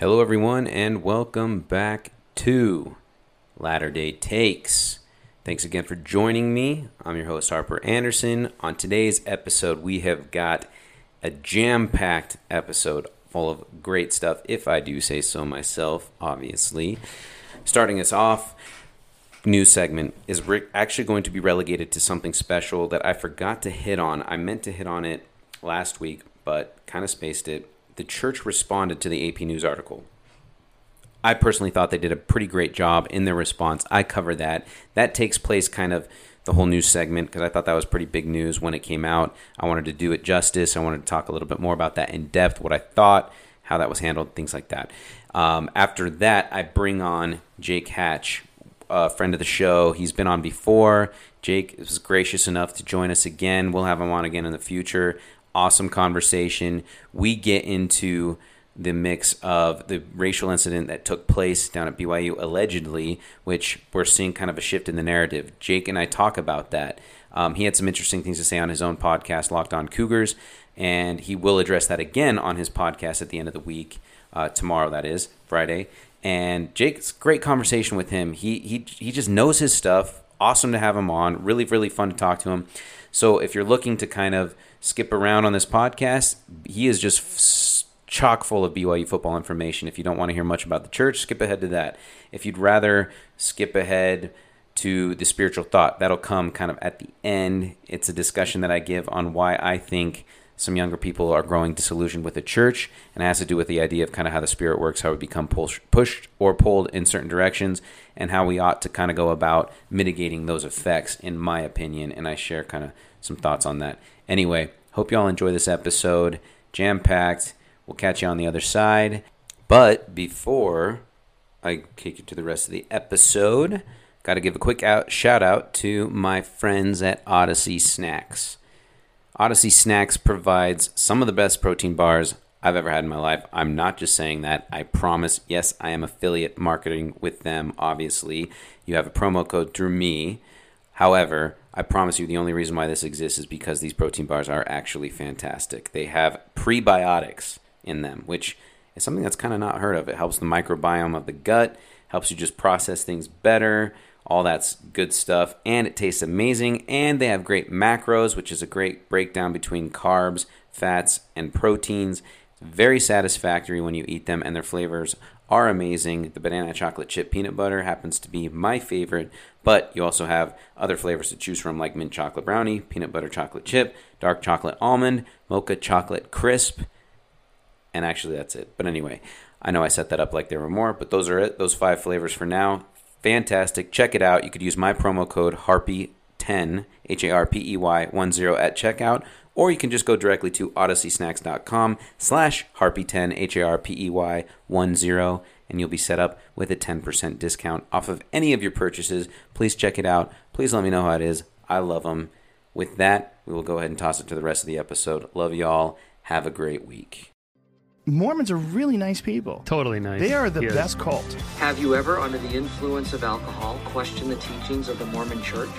Hello, everyone, and welcome back to Latter day Takes. Thanks again for joining me. I'm your host, Harper Anderson. On today's episode, we have got a jam packed episode full of great stuff, if I do say so myself, obviously. Starting us off, news segment is actually going to be relegated to something special that I forgot to hit on. I meant to hit on it last week, but kind of spaced it. The church responded to the AP News article. I personally thought they did a pretty great job in their response. I cover that. That takes place kind of the whole news segment because I thought that was pretty big news when it came out. I wanted to do it justice. I wanted to talk a little bit more about that in depth, what I thought, how that was handled, things like that. Um, after that, I bring on Jake Hatch, a friend of the show. He's been on before. Jake was gracious enough to join us again. We'll have him on again in the future. Awesome conversation. We get into the mix of the racial incident that took place down at BYU allegedly, which we're seeing kind of a shift in the narrative. Jake and I talk about that. Um, he had some interesting things to say on his own podcast, Locked On Cougars, and he will address that again on his podcast at the end of the week, uh, tomorrow, that is, Friday. And Jake's great conversation with him. He, he, he just knows his stuff. Awesome to have him on. Really, really fun to talk to him. So if you're looking to kind of skip around on this podcast, he is just chock full of BYU football information. If you don't want to hear much about the church, skip ahead to that. If you'd rather skip ahead to the spiritual thought, that'll come kind of at the end. It's a discussion that I give on why I think some younger people are growing disillusioned with the church, and it has to do with the idea of kind of how the spirit works, how we become pushed or pulled in certain directions, and how we ought to kind of go about mitigating those effects, in my opinion. And I share kind of some thoughts on that. Anyway, hope you all enjoy this episode. Jam packed We'll catch you on the other side. But before I kick you to the rest of the episode, got to give a quick out, shout out to my friends at Odyssey Snacks. Odyssey Snacks provides some of the best protein bars I've ever had in my life. I'm not just saying that. I promise. Yes, I am affiliate marketing with them, obviously. You have a promo code through me. However, I promise you the only reason why this exists is because these protein bars are actually fantastic. They have prebiotics in them, which is something that's kind of not heard of. It helps the microbiome of the gut, helps you just process things better. All that's good stuff. And it tastes amazing. And they have great macros, which is a great breakdown between carbs, fats, and proteins. Very satisfactory when you eat them, and their flavors are amazing. The banana chocolate chip peanut butter happens to be my favorite, but you also have other flavors to choose from, like mint chocolate brownie, peanut butter chocolate chip, dark chocolate almond, mocha chocolate crisp and actually that's it. But anyway, I know I set that up like there were more, but those are it. Those five flavors for now. Fantastic. Check it out. You could use my promo code HARPEY10, H A R P E Y 10 at checkout, or you can just go directly to odysseysnacks.com slash harpey10, H A R P E Y 10, and you'll be set up with a 10% discount off of any of your purchases. Please check it out. Please let me know how it is. I love them. With that, we will go ahead and toss it to the rest of the episode. Love y'all. Have a great week. Mormons are really nice people. Totally nice. They are the yes. best cult. Have you ever, under the influence of alcohol, questioned the teachings of the Mormon church?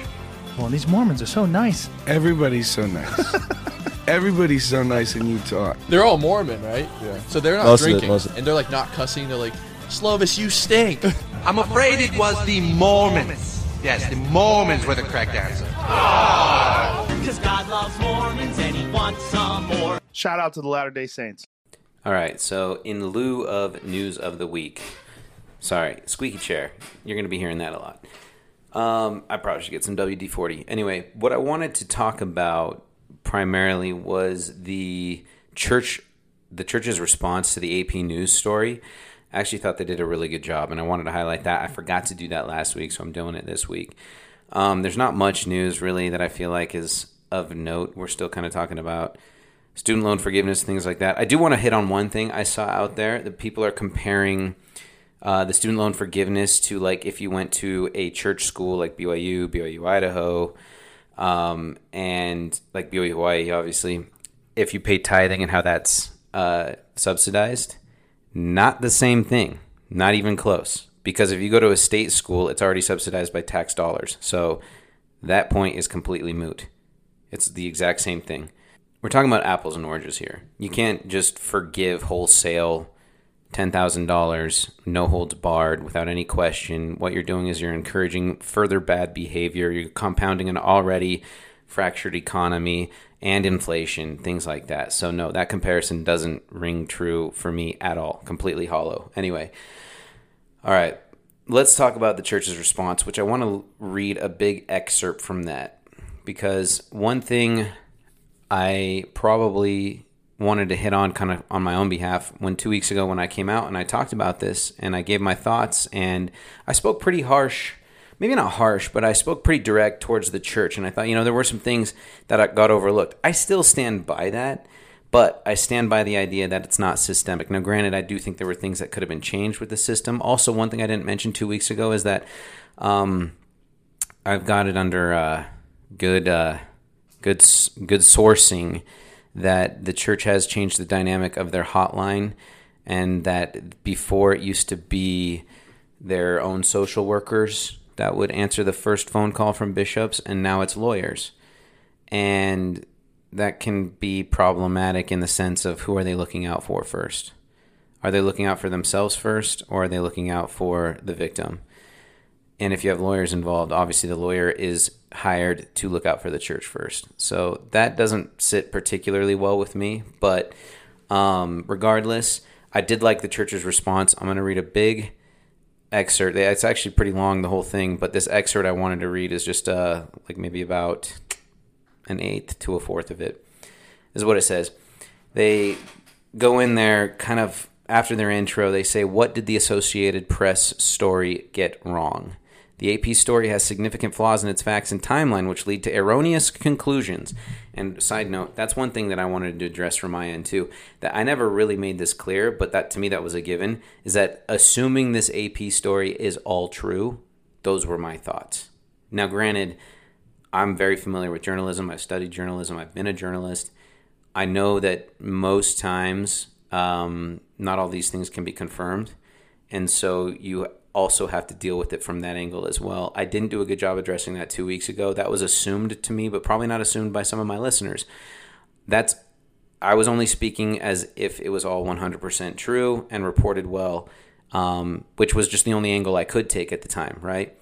Well, these Mormons are so nice. Everybody's so nice. Everybody's so nice in Utah. They're all Mormon, right? Yeah. So they're not most drinking. It, and they're like not cussing. They're like, Slovis, you stink. I'm afraid it was the Mormons. Yes, the Mormons were the correct answer. Because God loves Mormons and he wants some more. Shout out to the Latter day Saints. All right, so in lieu of news of the week, sorry, squeaky chair. You're going to be hearing that a lot. Um, I probably should get some WD 40. Anyway, what I wanted to talk about primarily was the church, the church's response to the AP News story. I actually thought they did a really good job, and I wanted to highlight that. I forgot to do that last week, so I'm doing it this week. Um, there's not much news really that I feel like is of note. We're still kind of talking about student loan forgiveness, things like that. I do want to hit on one thing I saw out there that people are comparing uh, the student loan forgiveness to like if you went to a church school like BYU, BYU Idaho, um, and like BYU Hawaii, obviously, if you pay tithing and how that's uh, subsidized. Not the same thing, not even close. Because if you go to a state school, it's already subsidized by tax dollars. So that point is completely moot. It's the exact same thing we're talking about apples and oranges here. You can't just forgive wholesale $10,000, no holds barred, without any question. What you're doing is you're encouraging further bad behavior. You're compounding an already fractured economy and inflation, things like that. So, no, that comparison doesn't ring true for me at all. Completely hollow. Anyway, all right, let's talk about the church's response, which I want to read a big excerpt from that because one thing I probably wanted to hit on kind of on my own behalf when two weeks ago when I came out and I talked about this and I gave my thoughts and I spoke pretty harsh, maybe not harsh, but I spoke pretty direct towards the church and I thought, you know, there were some things that got overlooked. I still stand by that, but I stand by the idea that it's not systemic. Now, granted, I do think there were things that could have been changed with the system. Also, one thing I didn't mention two weeks ago is that um, I've got it under uh, good, uh, good, good sourcing that the church has changed the dynamic of their hotline and that before it used to be their own social workers that would answer the first phone call from bishops and now it's lawyers and that can be problematic in the sense of who are they looking out for first are they looking out for themselves first or are they looking out for the victim and if you have lawyers involved obviously the lawyer is hired to look out for the church first. So that doesn't sit particularly well with me. But um, regardless, I did like the church's response. I'm going to read a big excerpt. It's actually pretty long, the whole thing, but this excerpt I wanted to read is just uh, like maybe about an eighth to a fourth of it. Is what it says. They go in there kind of after their intro, they say, What did the Associated Press story get wrong? The AP story has significant flaws in its facts and timeline, which lead to erroneous conclusions. And side note, that's one thing that I wanted to address from my end too. That I never really made this clear, but that to me that was a given. Is that assuming this AP story is all true? Those were my thoughts. Now, granted, I'm very familiar with journalism. I've studied journalism. I've been a journalist. I know that most times, um, not all these things can be confirmed, and so you also have to deal with it from that angle as well. I didn't do a good job addressing that two weeks ago. That was assumed to me, but probably not assumed by some of my listeners. That's I was only speaking as if it was all 100% true and reported well, um, which was just the only angle I could take at the time, right?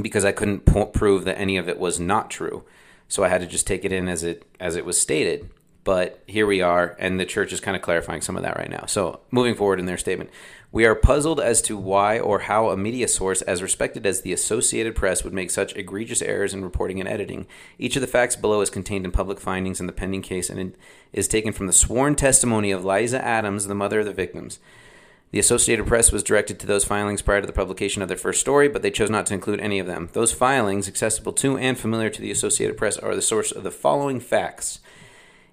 Because I couldn't po- prove that any of it was not true, so I had to just take it in as it as it was stated. But here we are, and the church is kind of clarifying some of that right now. So moving forward in their statement. We are puzzled as to why or how a media source as respected as the Associated Press would make such egregious errors in reporting and editing. Each of the facts below is contained in public findings in the pending case and is taken from the sworn testimony of Leizza Adams, the mother of the victims. The Associated Press was directed to those filings prior to the publication of their first story, but they chose not to include any of them. Those filings, accessible to and familiar to the Associated Press, are the source of the following facts.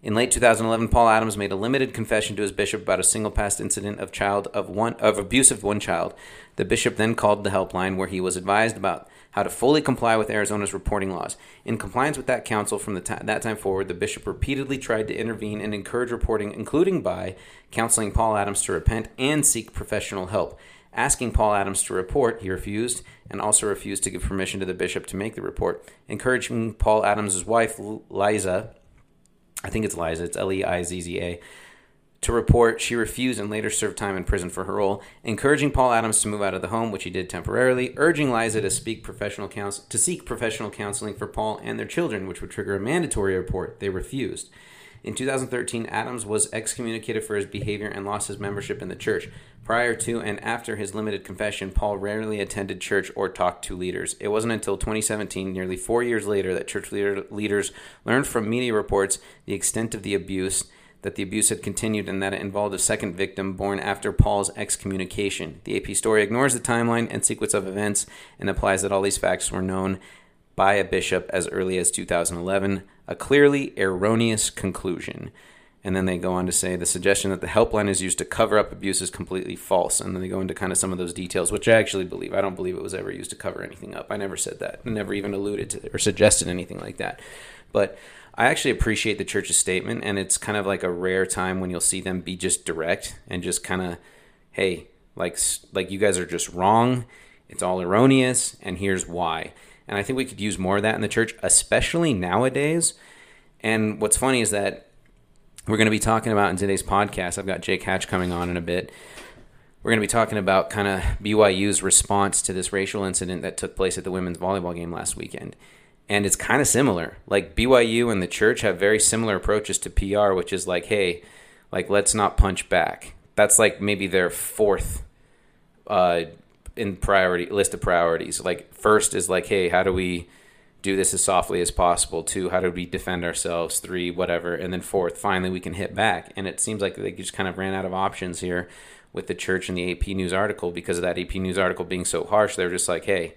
In late 2011, Paul Adams made a limited confession to his bishop about a single past incident of child of one of abuse of one child. The bishop then called the helpline where he was advised about how to fully comply with Arizona's reporting laws. In compliance with that counsel from t- that time forward, the bishop repeatedly tried to intervene and encourage reporting, including by counseling Paul Adams to repent and seek professional help. Asking Paul Adams to report, he refused, and also refused to give permission to the bishop to make the report. Encouraging Paul Adams' wife, Leizza, I think it's Leizza, it's L E I Z Z A, to report she refused and later served time in prison for her role, encouraging Paul Adams to move out of the home, which he did temporarily, urging Leizza to speak professional counsel to seek professional counseling for Paul and their children, which would trigger a mandatory report. They refused. In 2013, Adams was excommunicated for his behavior and lost his membership in the church. Prior to and after his limited confession, Paul rarely attended church or talked to leaders. It wasn't until 2017, nearly four years later, that church leader, leaders learned from media reports the extent of the abuse, that the abuse had continued, and that it involved a second victim born after Paul's excommunication. The AP story ignores the timeline and sequence of events and implies that all these facts were known by a bishop as early as 2011 a clearly erroneous conclusion. And then they go on to say the suggestion that the helpline is used to cover up abuse is completely false. And then they go into kind of some of those details, which I actually believe. I don't believe it was ever used to cover anything up. I never said that. I never even alluded to or suggested anything like that. But I actually appreciate the church's statement, and it's kind of like a rare time when you'll see them be just direct and just kind of, hey, like like you guys are just wrong. It's all erroneous, and here's why. And I think we could use more of that in the church, especially nowadays. And what's funny is that we're going to be talking about in today's podcast. I've got Jake Hatch coming on in a bit. we're going to be talking about kind of BYU's response to this racial incident that took place at the women's volleyball game last weekend. And it's kind of similar. Like BYU and the church have very similar approaches to PR, which is like, hey, like let's not punch back. That's like maybe their fourth uh, in priority list of priorities. Like first is like, hey, how do we do this as softly as possible? Two, how do we defend ourselves? Three, whatever, and then fourth, finally we can hit back. And it seems like they just kind of ran out of options here with the church and the AP News article because of that AP News article being so harsh. They're just like, hey,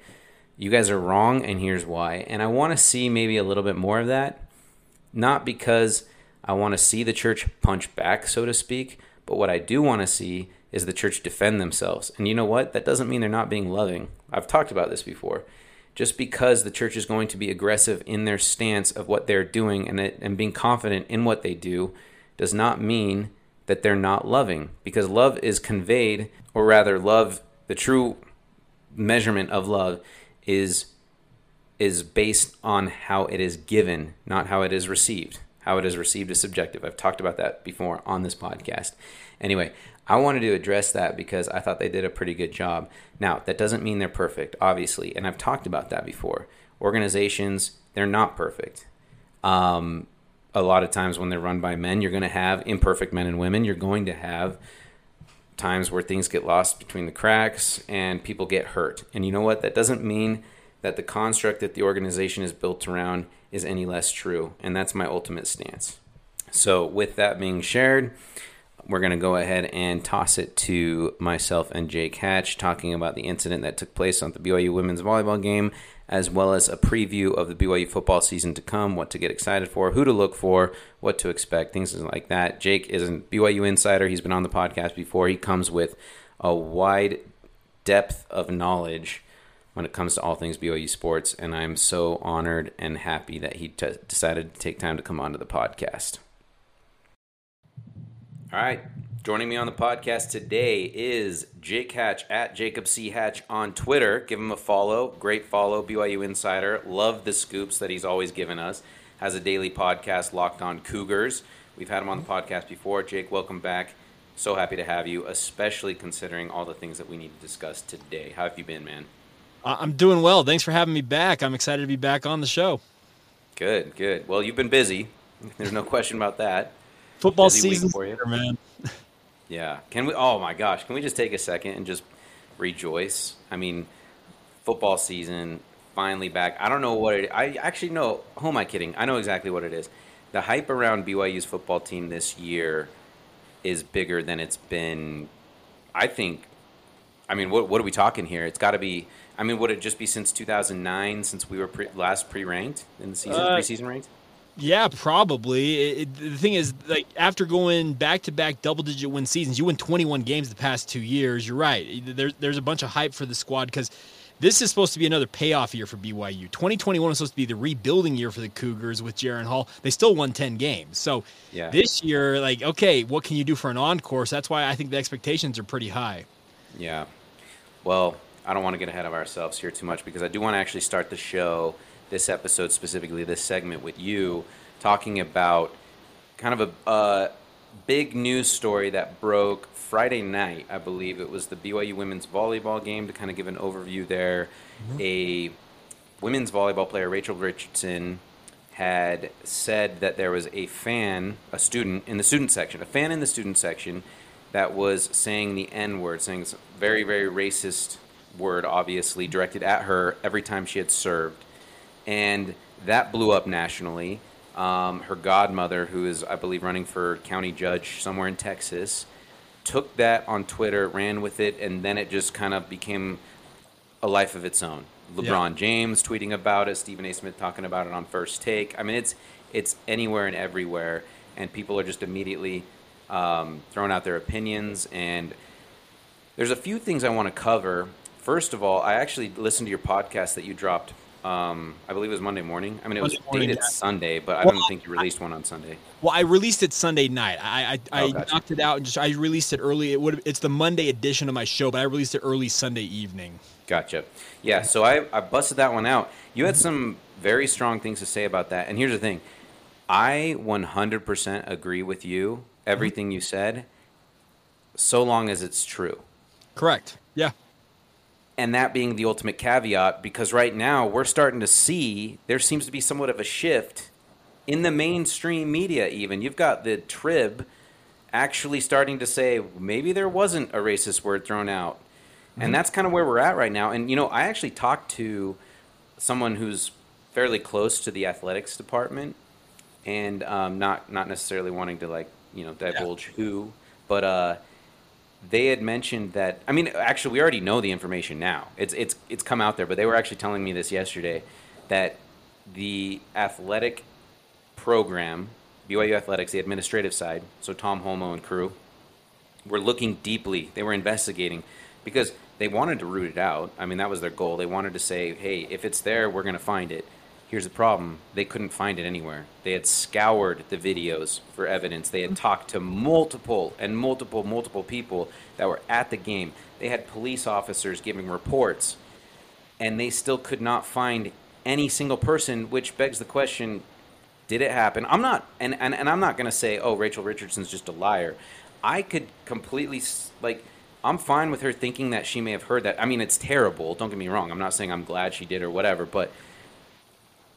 you guys are wrong, and here's why. And I want to see maybe a little bit more of that, not because I want to see the church punch back, so to speak, but what I do want to see is the church defend themselves. And you know what? That doesn't mean they're not being loving. I've talked about this before. Just because the church is going to be aggressive in their stance of what they're doing and, it, and being confident in what they do does not mean that they're not loving because love is conveyed, or rather, love, the true measurement of love is is based on how it is given, not how it is received. How it is received is subjective. I've talked about that before on this podcast. Anyway, I wanted to address that because I thought they did a pretty good job. Now, that doesn't mean they're perfect, obviously, and I've talked about that before. Organizations, they're not perfect. Um, a lot of times when they're run by men, you're going to have imperfect men and women. You're going to have times where things get lost between the cracks and people get hurt. And you know what? That doesn't mean that the construct that the organization is built around is any less true. And that's my ultimate stance. So, with that being shared, we're going to go ahead and toss it to myself and Jake Hatch talking about the incident that took place on the BYU women's volleyball game as well as a preview of the BYU football season to come, what to get excited for, who to look for, what to expect, things like that. Jake is a BYU insider. He's been on the podcast before. He comes with a wide depth of knowledge when it comes to all things BYU sports, and I'm so honored and happy that he t- decided to take time to come onto the podcast. All right, Joining me on the podcast today is Jake Hatch at Jacob C. Hatch on Twitter. Give him a follow. Great follow, BYU Insider. Love the scoops that he's always given us. Has a daily podcast, Locked On Cougars. We've had him on the podcast before. Jake, welcome back. So happy to have you, especially considering all the things that we need to discuss today. How have you been, man? I'm doing well. Thanks for having me back. I'm excited to be back on the show. Good, good. Well, you've been busy. There's no question about that. Football season for you, man. Yeah. Can we? Oh my gosh! Can we just take a second and just rejoice? I mean, football season finally back. I don't know what it. I actually know. Who am I kidding? I know exactly what it is. The hype around BYU's football team this year is bigger than it's been. I think. I mean, what what are we talking here? It's got to be. I mean, would it just be since 2009, since we were pre, last pre-ranked in the season, uh, preseason ranked? Yeah, probably. It, the thing is, like after going back to back double digit win seasons, you win 21 games the past two years. You're right. There's there's a bunch of hype for the squad because this is supposed to be another payoff year for BYU. 2021 was supposed to be the rebuilding year for the Cougars with Jaren Hall. They still won 10 games. So yeah. this year, like, okay, what can you do for an encore? So that's why I think the expectations are pretty high. Yeah. Well, I don't want to get ahead of ourselves here too much because I do want to actually start the show this episode specifically, this segment with you, talking about kind of a, big news story that broke Friday night. I believe it was the BYU women's volleyball game. To kind of give an overview, there, mm-hmm. a women's volleyball player, Rachel Richardson, had said that there was a fan, a student in the student section, a fan in the student section that was saying the N word, saying very, very racist word, obviously directed at her every time she had served and that blew up nationally. Um, her godmother, who is, I believe, running for county judge somewhere in Texas, took that on Twitter, ran with it, and then it just kind of became a life of its own. LeBron yeah. James tweeting about it, Stephen A. Smith talking about it on First Take. I mean, it's it's anywhere and everywhere, and people are just immediately um, throwing out their opinions. And there's a few things I want to cover. First of all, I actually listened to your podcast that you dropped um, I believe it was Monday morning. I mean, it was morning, dated yeah. Sunday, but I don't think you released one on Sunday. Well, I released it Sunday night. I I, I oh, gotcha. knocked it out and just I released it early. It would it's the Monday edition of my show, but I released it early Sunday evening. Gotcha. Yeah, so I, I busted that one out. You had some very strong things to say about that, and here's the thing: I 100% agree with you. Everything you said, so long as it's true. Correct. Yeah. And that being the ultimate caveat, because right now we're starting to see there seems to be somewhat of a shift in the mainstream media, even. You've got the Trib actually starting to say maybe there wasn't a racist word thrown out. Mm-hmm. And that's kind of where we're at right now. And, you know, I actually talked to someone who's fairly close to the athletics department and um, not, not necessarily wanting to, like, you know, divulge yeah. who, but uh, they had mentioned that. I mean, actually, we already know the information now. It's, it's, it's come out there, but they were actually telling me this yesterday that the athletic program BYU Athletics, the administrative side, so Tom Holmoe and crew, were looking deeply. They were investigating because they wanted to root it out. I mean, that was their goal. They wanted to say, hey, if it's there, we're going to find it. Here's the problem they couldn't find it anywhere. They had scoured the videos for evidence. They had mm-hmm. talked to multiple and multiple, multiple people that were at the game. They had police officers giving reports, and they still could not find any single person, which begs the question did it happen? I'm not, and, and, and I'm not going to say, oh, Rachel Richardson's just a liar. I could completely, like, I'm fine with her thinking that she may have heard that. I mean, it's terrible. Don't get me wrong. I'm not saying I'm glad she did or whatever, but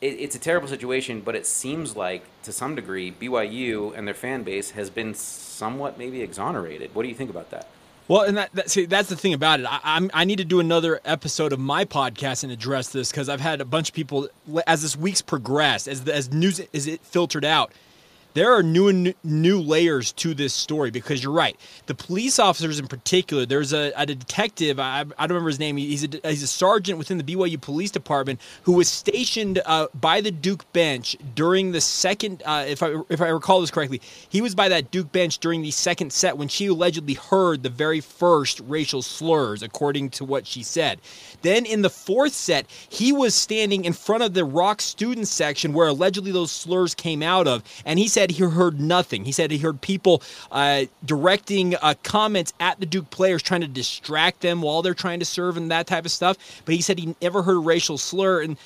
it, it's a terrible situation. But it seems like, to some degree, BYU and their fan base has been somewhat maybe exonerated. What do you think about that? Well, and that, that, see, that's the thing about it. I, I'm, I need to do another episode of my podcast and address this because I've had a bunch of people as this week's progressed, as as news is it filtered out there are new and new layers to this story because you're right. The police officers, in particular, there's a, a detective. I, I, don't remember his name. He's a, he's a sergeant within the BYU Police Department who was stationed uh, by the Duke bench during the second. Uh, if I if I recall this correctly, he was by that Duke bench during the second set when she allegedly heard the very first racial slurs, according to what she said. Then in the fourth set, he was standing in front of the ROC student section where allegedly those slurs came out of, and he said he heard nothing. He said he heard people uh, directing uh, comments at the Duke players, trying to distract them while they're trying to serve and that type of stuff. But he said he never heard a racial slur. And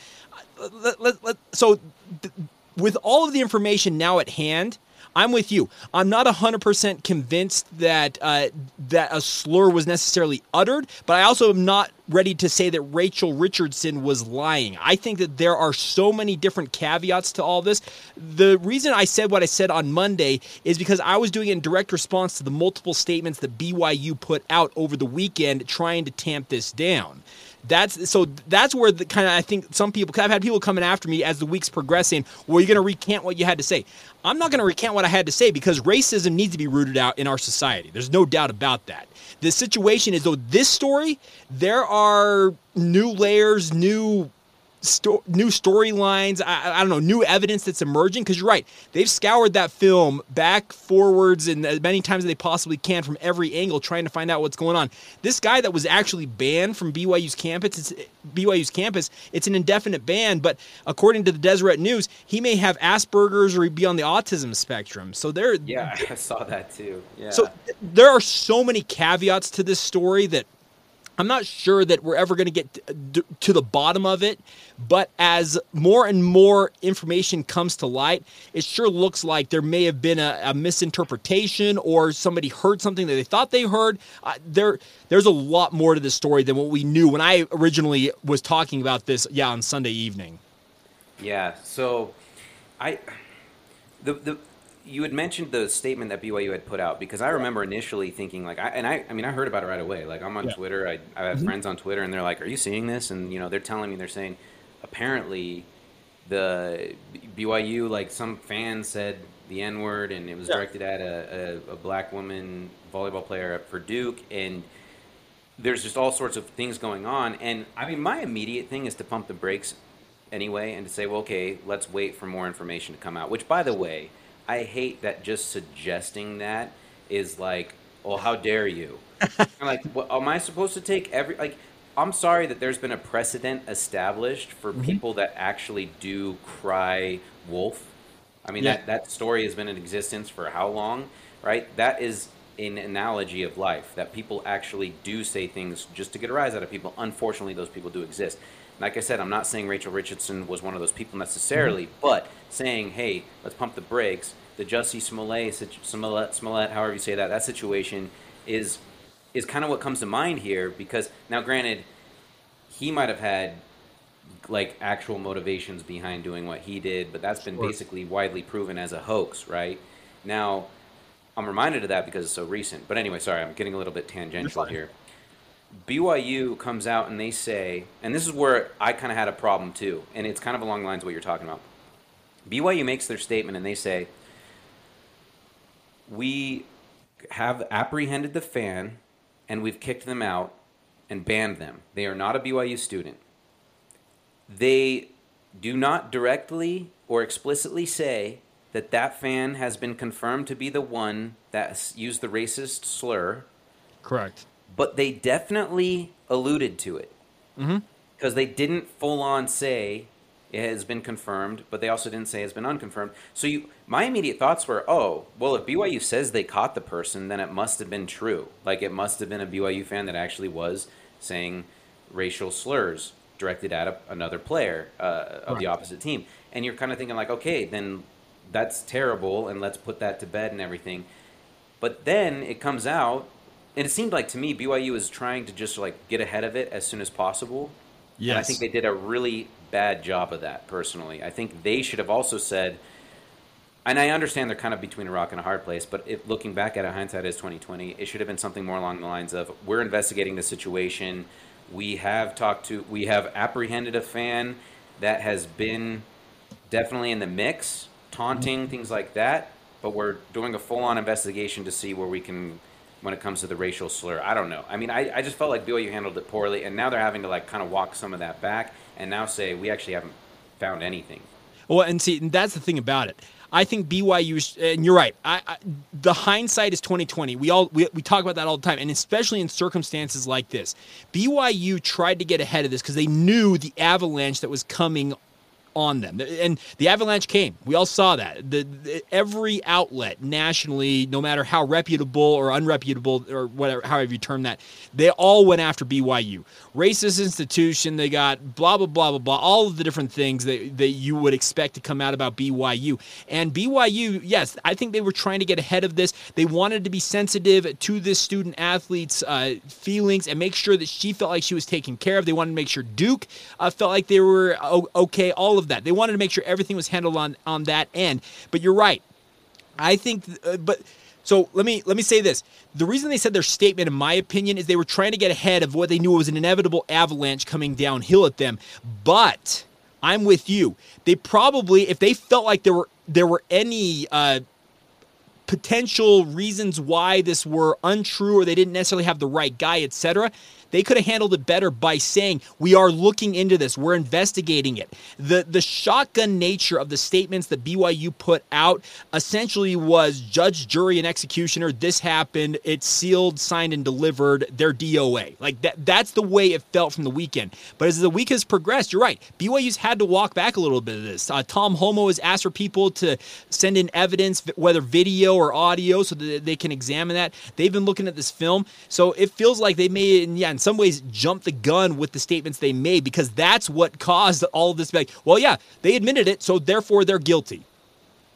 uh, let, let, let, so, th- with all of the information now at hand, I'm with you. I'm not 100% convinced that uh, that a slur was necessarily uttered, but I also am not ready to say that Rachel Richardson was lying. I think that there are so many different caveats to all this. The reason I said what I said on Monday is because I was doing it in direct response to the multiple statements that BYU put out over the weekend trying to tamp this down that's so that's where the kind of I think some people Cause I've had people coming after me as the weeks progressing. Well, you're going to recant what you had to say. I'm not going to recant what I had to say because racism needs to be rooted out in our society. There's no doubt about that. The situation is though this story, there are new layers, new sto- new storylines. I, I, don't know, new evidence that's emerging. Because you're right, they've scoured that film back, forwards, and as many times as they possibly can from every angle, trying to find out what's going on. This guy that was actually banned from BYU's campus, it's, BYU's campus, it's an indefinite ban. But according to the Deseret News, he may have Asperger's or be on the autism spectrum. So there, yeah, I saw that too. Yeah. So there are so many caveats to this story that I'm not sure that we're ever going to get to the bottom of it, but as more and more information comes to light, it sure looks like there may have been a, a misinterpretation or somebody heard something that they thought they heard. Uh, there, there's a lot more to this story than what we knew when I originally was talking about this. Yeah, on Sunday evening. Yeah. So, I the the you had mentioned the statement that BYU had put out because I remember initially thinking like I and I I mean I heard about it right away. Like I'm on yeah. Twitter, I, I have mm-hmm. friends on Twitter, and they're like, "Are you seeing this?" And you know they're telling me they're saying apparently the BYU like some fan said the N word and it was yeah. directed at a, a, a black woman volleyball player for Duke and there's just all sorts of things going on and I mean my immediate thing is to pump the brakes anyway and to say well okay let's wait for more information to come out which by the way I hate that just suggesting that is like, oh, how dare you? I'm like, well, am I supposed to take every like? I'm sorry that there's been a precedent established for mm-hmm. people that actually do cry wolf. I mean yeah. that that story has been in existence for how long, right? That is an analogy of life that people actually do say things just to get a rise out of people. Unfortunately, those people do exist. Like I said, I'm not saying Rachel Richardson was one of those people necessarily, mm-hmm. but saying, hey, let's pump the brakes. The Jussie Smollett, Smollett, Smollett, however you say that, that situation is is kind of what comes to mind here because now, granted, he might have had like actual motivations behind doing what he did, but that's been sure. basically widely proven as a hoax, right? Now, I'm reminded of that because it's so recent. But anyway, sorry, I'm getting a little bit tangential here. BYU comes out and they say, and this is where I kind of had a problem too, and it's kind of along the lines of what you're talking about. BYU makes their statement and they say, We have apprehended the fan and we've kicked them out and banned them. They are not a BYU student. They do not directly or explicitly say that that fan has been confirmed to be the one that used the racist slur. Correct. But they definitely alluded to it. Because mm-hmm. they didn't full on say it has been confirmed, but they also didn't say it's been unconfirmed. So you, my immediate thoughts were, oh, well, if BYU says they caught the person, then it must have been true. Like it must have been a BYU fan that actually was saying racial slurs directed at a, another player uh, of right. the opposite team. And you're kind of thinking like, okay, then that's terrible, and let's put that to bed and everything. But then it comes out, and it seemed like to me BYU was trying to just like get ahead of it as soon as possible. Yes. And I think they did a really bad job of that personally. I think they should have also said, and I understand they're kind of between a rock and a hard place, but if, looking back at it, hindsight is twenty twenty. It should have been something more along the lines of, "We're investigating the situation. We have talked to, we have apprehended a fan that has been definitely in the mix, taunting things like that. But we're doing a full on investigation to see where we can." When it comes to the racial slur, I don't know. I mean, I, I just felt like BYU handled it poorly, and now they're having to like kind of walk some of that back and now say we actually haven't found anything. Well, and see, and that's the thing about it. I think BYU, and you're right. I, I, the hindsight is 2020. We all we, we talk about that all the time, and especially in circumstances like this, BYU tried to get ahead of this because they knew the avalanche that was coming on them. And the avalanche came. We all saw that. The, the, every outlet nationally, no matter how reputable or unreputable or whatever, however you term that, they all went after BYU. Racist institution. They got blah blah blah blah blah. All of the different things that that you would expect to come out about BYU. And BYU, yes, I think they were trying to get ahead of this. They wanted to be sensitive to this student athlete's uh, feelings and make sure that she felt like she was taken care of. They wanted to make sure Duke uh, felt like they were okay. All of of that. They wanted to make sure everything was handled on on that end. But you're right. I think, uh, but. So let me let me say this. The reason they said their statement, in my opinion, is they were trying to get ahead of what they knew was an inevitable avalanche coming downhill at them. But I'm with you. They probably, if they felt like there were there were any uh, potential reasons why this were untrue or they didn't necessarily have the right guy, etc., they could have handled it better by saying, "We are looking into this. We're investigating it." The the shotgun nature of the statements that BYU put out essentially was judge, jury, and executioner. This happened. It's sealed, signed, and delivered. Their DOA. Like that. That's the way it felt from the weekend. But as the week has progressed, you're right. BYU's had to walk back a little bit of this. Uh, Tom Holmoe has asked for people to send in evidence, whether video or audio, so that they can examine that. They've been looking at this film, so it feels like they may, yeah, in some ways jump the gun with the statements they made because that's what caused all of this. Like, well, yeah, they admitted it, so therefore they're guilty.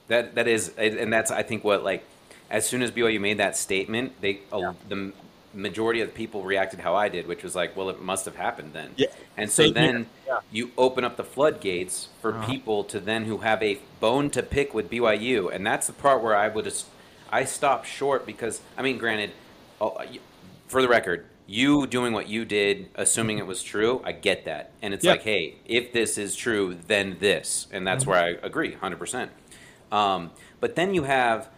That that is, and that's I think what like as soon as BYU made that statement, they yeah. the majority of the people reacted how I did, which was like, well, it must have happened then. Yeah. And so Same then yeah. you open up the floodgates for uh-huh. people to then who have a bone to pick with BYU, and that's the part where I would just I stopped short because I mean, granted, oh, for the record, you doing what you did, assuming it was true, I get that. And it's yep. like, hey, if this is true, then this. And that's mm-hmm. where I agree 100%. Um, but then you have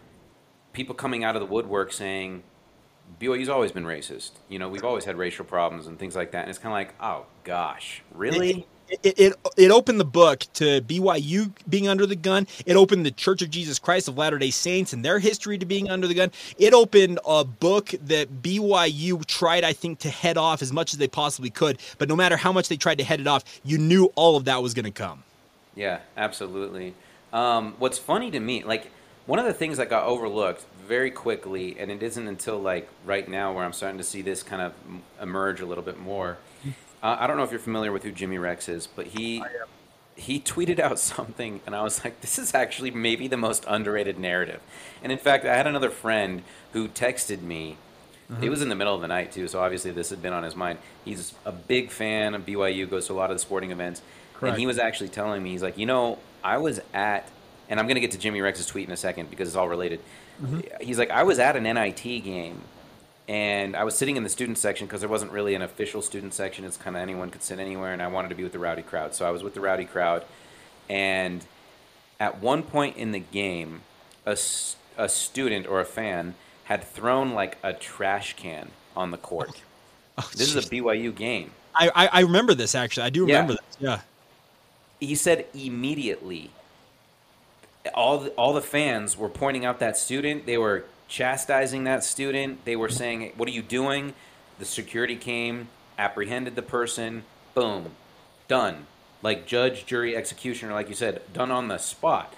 people coming out of the woodwork saying, BYU's always been racist. You know, we've always had racial problems and things like that. And it's kind of like, oh, gosh, really? it, it, it opened the book to BYU being under the gun. It opened the Church of Jesus Christ of Latter Day Saints and their history to being under the gun. It opened a book that BYU tried, I think, to head off as much as they possibly could. But no matter how much they tried to head it off, you knew all of that was going to come. Yeah, absolutely. Um, what's funny to me, like one of the things that got overlooked very quickly, and it isn't until like right now where I'm starting to see this kind of emerge a little bit more uh, I don't know if you're familiar with who Jimmy Rex is, but he he tweeted out something, and I was like, "This is actually maybe the most underrated narrative." And in fact, I had another friend who texted me It was in the middle of the night too, so obviously this had been on his mind. He's a big fan of BYU, goes to a lot of the sporting events, Correct. and he was actually telling me, he's like, you know, I was at, and I'm going to get to Jimmy Rex's tweet in a second because it's all related. Mm-hmm. He's like, I was at an NIT game, and I was sitting in the student section because there wasn't really an official student section. It's kind of anyone could sit anywhere, and I wanted to be with the rowdy crowd, so I was with the rowdy crowd, and at one point in the game, a, a student or a fan had thrown like a trash can on the court. Oh, this is a. BYU game. I, I I remember this actually. I do Yeah. remember this. Yeah. He said immediately. All the, all the fans were pointing out that student. They were chastising that student. They were saying, "What are you doing?" The security came, apprehended the person. Boom, done. Like judge, jury, executioner, like you said, done on the spot.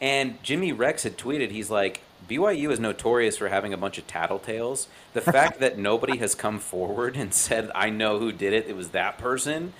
And Jimmy Rex had tweeted, he's like, BYU is notorious for having a bunch of tattletales. The fact that nobody has come forward and said, I know who did it, it was that person,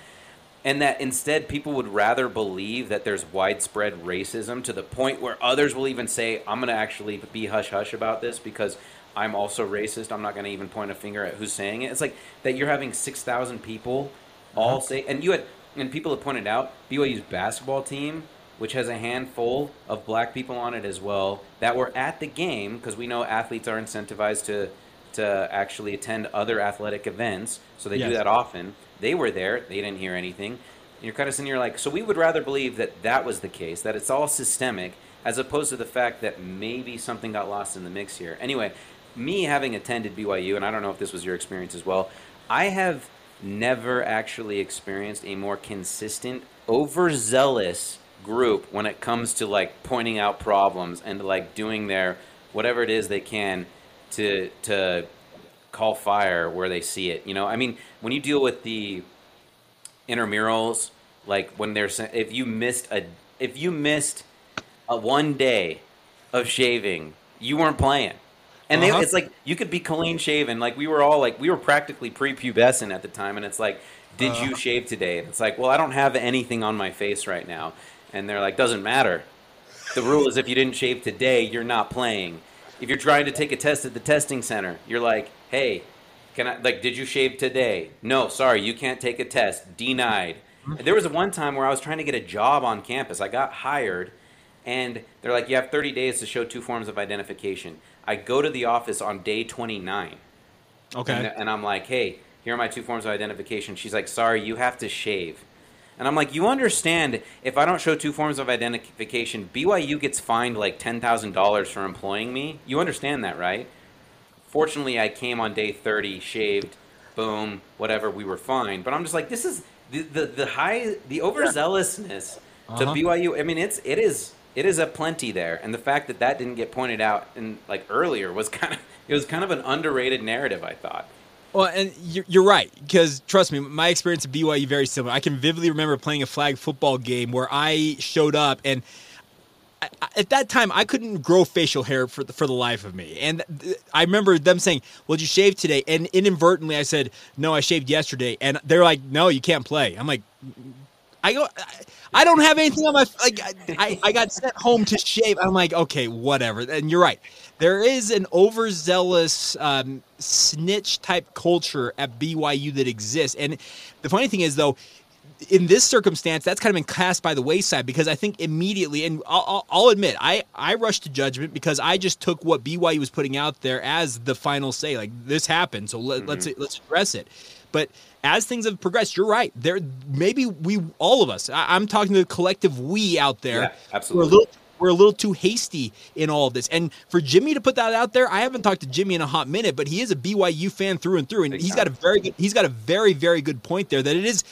and that instead people would rather believe that there's widespread racism to the point where others will even say, I'm going to actually be hush hush about this because I'm also racist. I'm not going to even point a finger at who's saying it. It's like that you're having 6,000 people all uh-huh. say, and you had, and people have pointed out, BYU's basketball team, which has a handful of black people on it as well, that were at the game because we know athletes are incentivized to to actually attend other athletic events, so they do that often. They were there; they didn't hear anything. And you're kind of sitting here like, so we would rather believe that that was the case, that it's all systemic, as opposed to the fact that maybe something got lost in the mix here. Anyway, me having attended BYU, and I don't know if this was your experience as well, I have never actually experienced a more consistent, overzealous group when it comes to like pointing out problems and like doing their whatever it is they can to to call fire where they see it. You know, I mean, when you deal with the intramurals, like when they're sa- if you missed a if you missed a one day of shaving, you weren't playing. And Uh-huh. they, it's like you could be clean shaven. Like we were all like we were practically prepubescent at the time, and it's like, did you shave today? And it's like, well, I don't have anything on my face right now. And they're like, doesn't matter. The rule is if you didn't shave today, you're not playing. If you're trying to take a test at the testing center, you're like, hey, can I like did you shave today? No, sorry, you can't take a test. Denied. There was one time where I was trying to get a job on campus. I got hired and they're like, you have 30 days to show two forms of identification. I go to the office on day 29. Okay. And, and I'm like, hey, here are my two forms of identification. She's like, sorry, you have to shave. And I'm like, you understand if I don't show two forms of identification, BYU gets fined like $10,000 for employing me? You understand that, right? Fortunately, I came on day 30, shaved, boom, whatever, we were fine. But I'm just like, this is the, the, the high, the overzealousness to Uh-huh. BYU. I mean, it's, it is, it is a plenty there. And the fact that that didn't get pointed out in like earlier was kind of, it was kind of an underrated narrative, I thought. Well, and you're, right because trust me, my experience at BYU very similar. I can vividly remember playing a flag football game where I showed up and. At that time, I couldn't grow facial hair for the, for the life of me, and I remember them saying, "Well, did you shave today?" And inadvertently, I said, "No, I shaved yesterday." And they're like, "No, you can't play." I'm like, I go, I- don't have anything on my like. I, I got sent home to shave. I'm like, okay, whatever. And you're right. There is an overzealous um, snitch type culture at BYU that exists. And the funny thing is, though, in this circumstance, that's kind of been cast by the wayside because I think immediately, and I'll, I'll, admit, I, I rushed to judgment because I just took what BYU was putting out there as the final say. Like this happened, so let, let's let's address it. But as things have progressed, you're right. There, maybe we, all of us, I, I'm talking to the collective we out there. Yeah, We're a absolutely. little, we're a little too hasty in all of this. And for Jimmy to put that out there, I haven't talked to Jimmy in a hot minute, but he is a BYU fan through and through, and Big he's got a very good, he's got a very very good point there that it is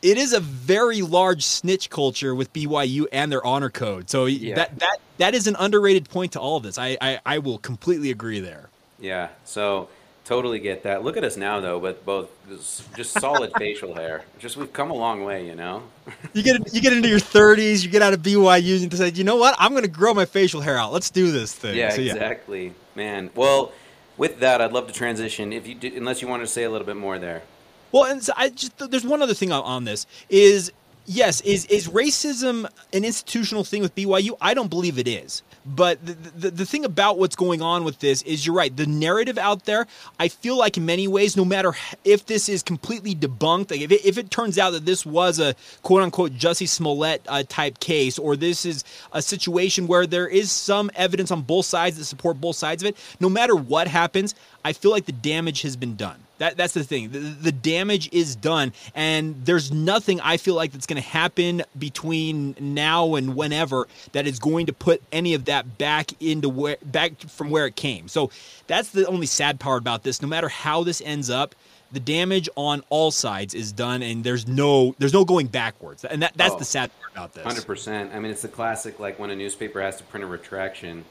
it is a very large snitch culture with BYU and their honor code. So Yeah. that that that is an underrated point to all of this. I, I I will completely agree there. Yeah, so totally get that. Look at us now, though, with both just solid facial hair. Just we've come a long way, you know. You get you get into your 30s, you get out of BYU, and decide, you know what? I'm going to grow my facial hair out. Let's do this thing. Yeah, So, exactly, man. Well, with that, I'd love to transition. If you did, unless you want to say a little bit more there. Well, and so I just there's one other thing on this is yes, is is racism an institutional thing with BYU? I don't believe it is. But the, the, the thing about what's going on with this is you're right. The narrative out there, I feel like in many ways, no matter if this is completely debunked, like if it, if it turns out that this was a quote unquote Jussie Smollett uh, type case, or this is a situation where there is some evidence on both sides that support both sides of it, no matter what happens, I feel like the damage has been done. That, that's the thing. The, the, damage is done, and there's nothing I feel like that's going to happen between now and whenever that is going to put any of that back into where back from where it came. So that's the only sad part about this. No matter how this ends up, the damage on all sides is done, and there's no there's no going backwards. And that that's oh, the sad part about this. Hundred percent. I mean, it's the classic like when a newspaper has to print a retraction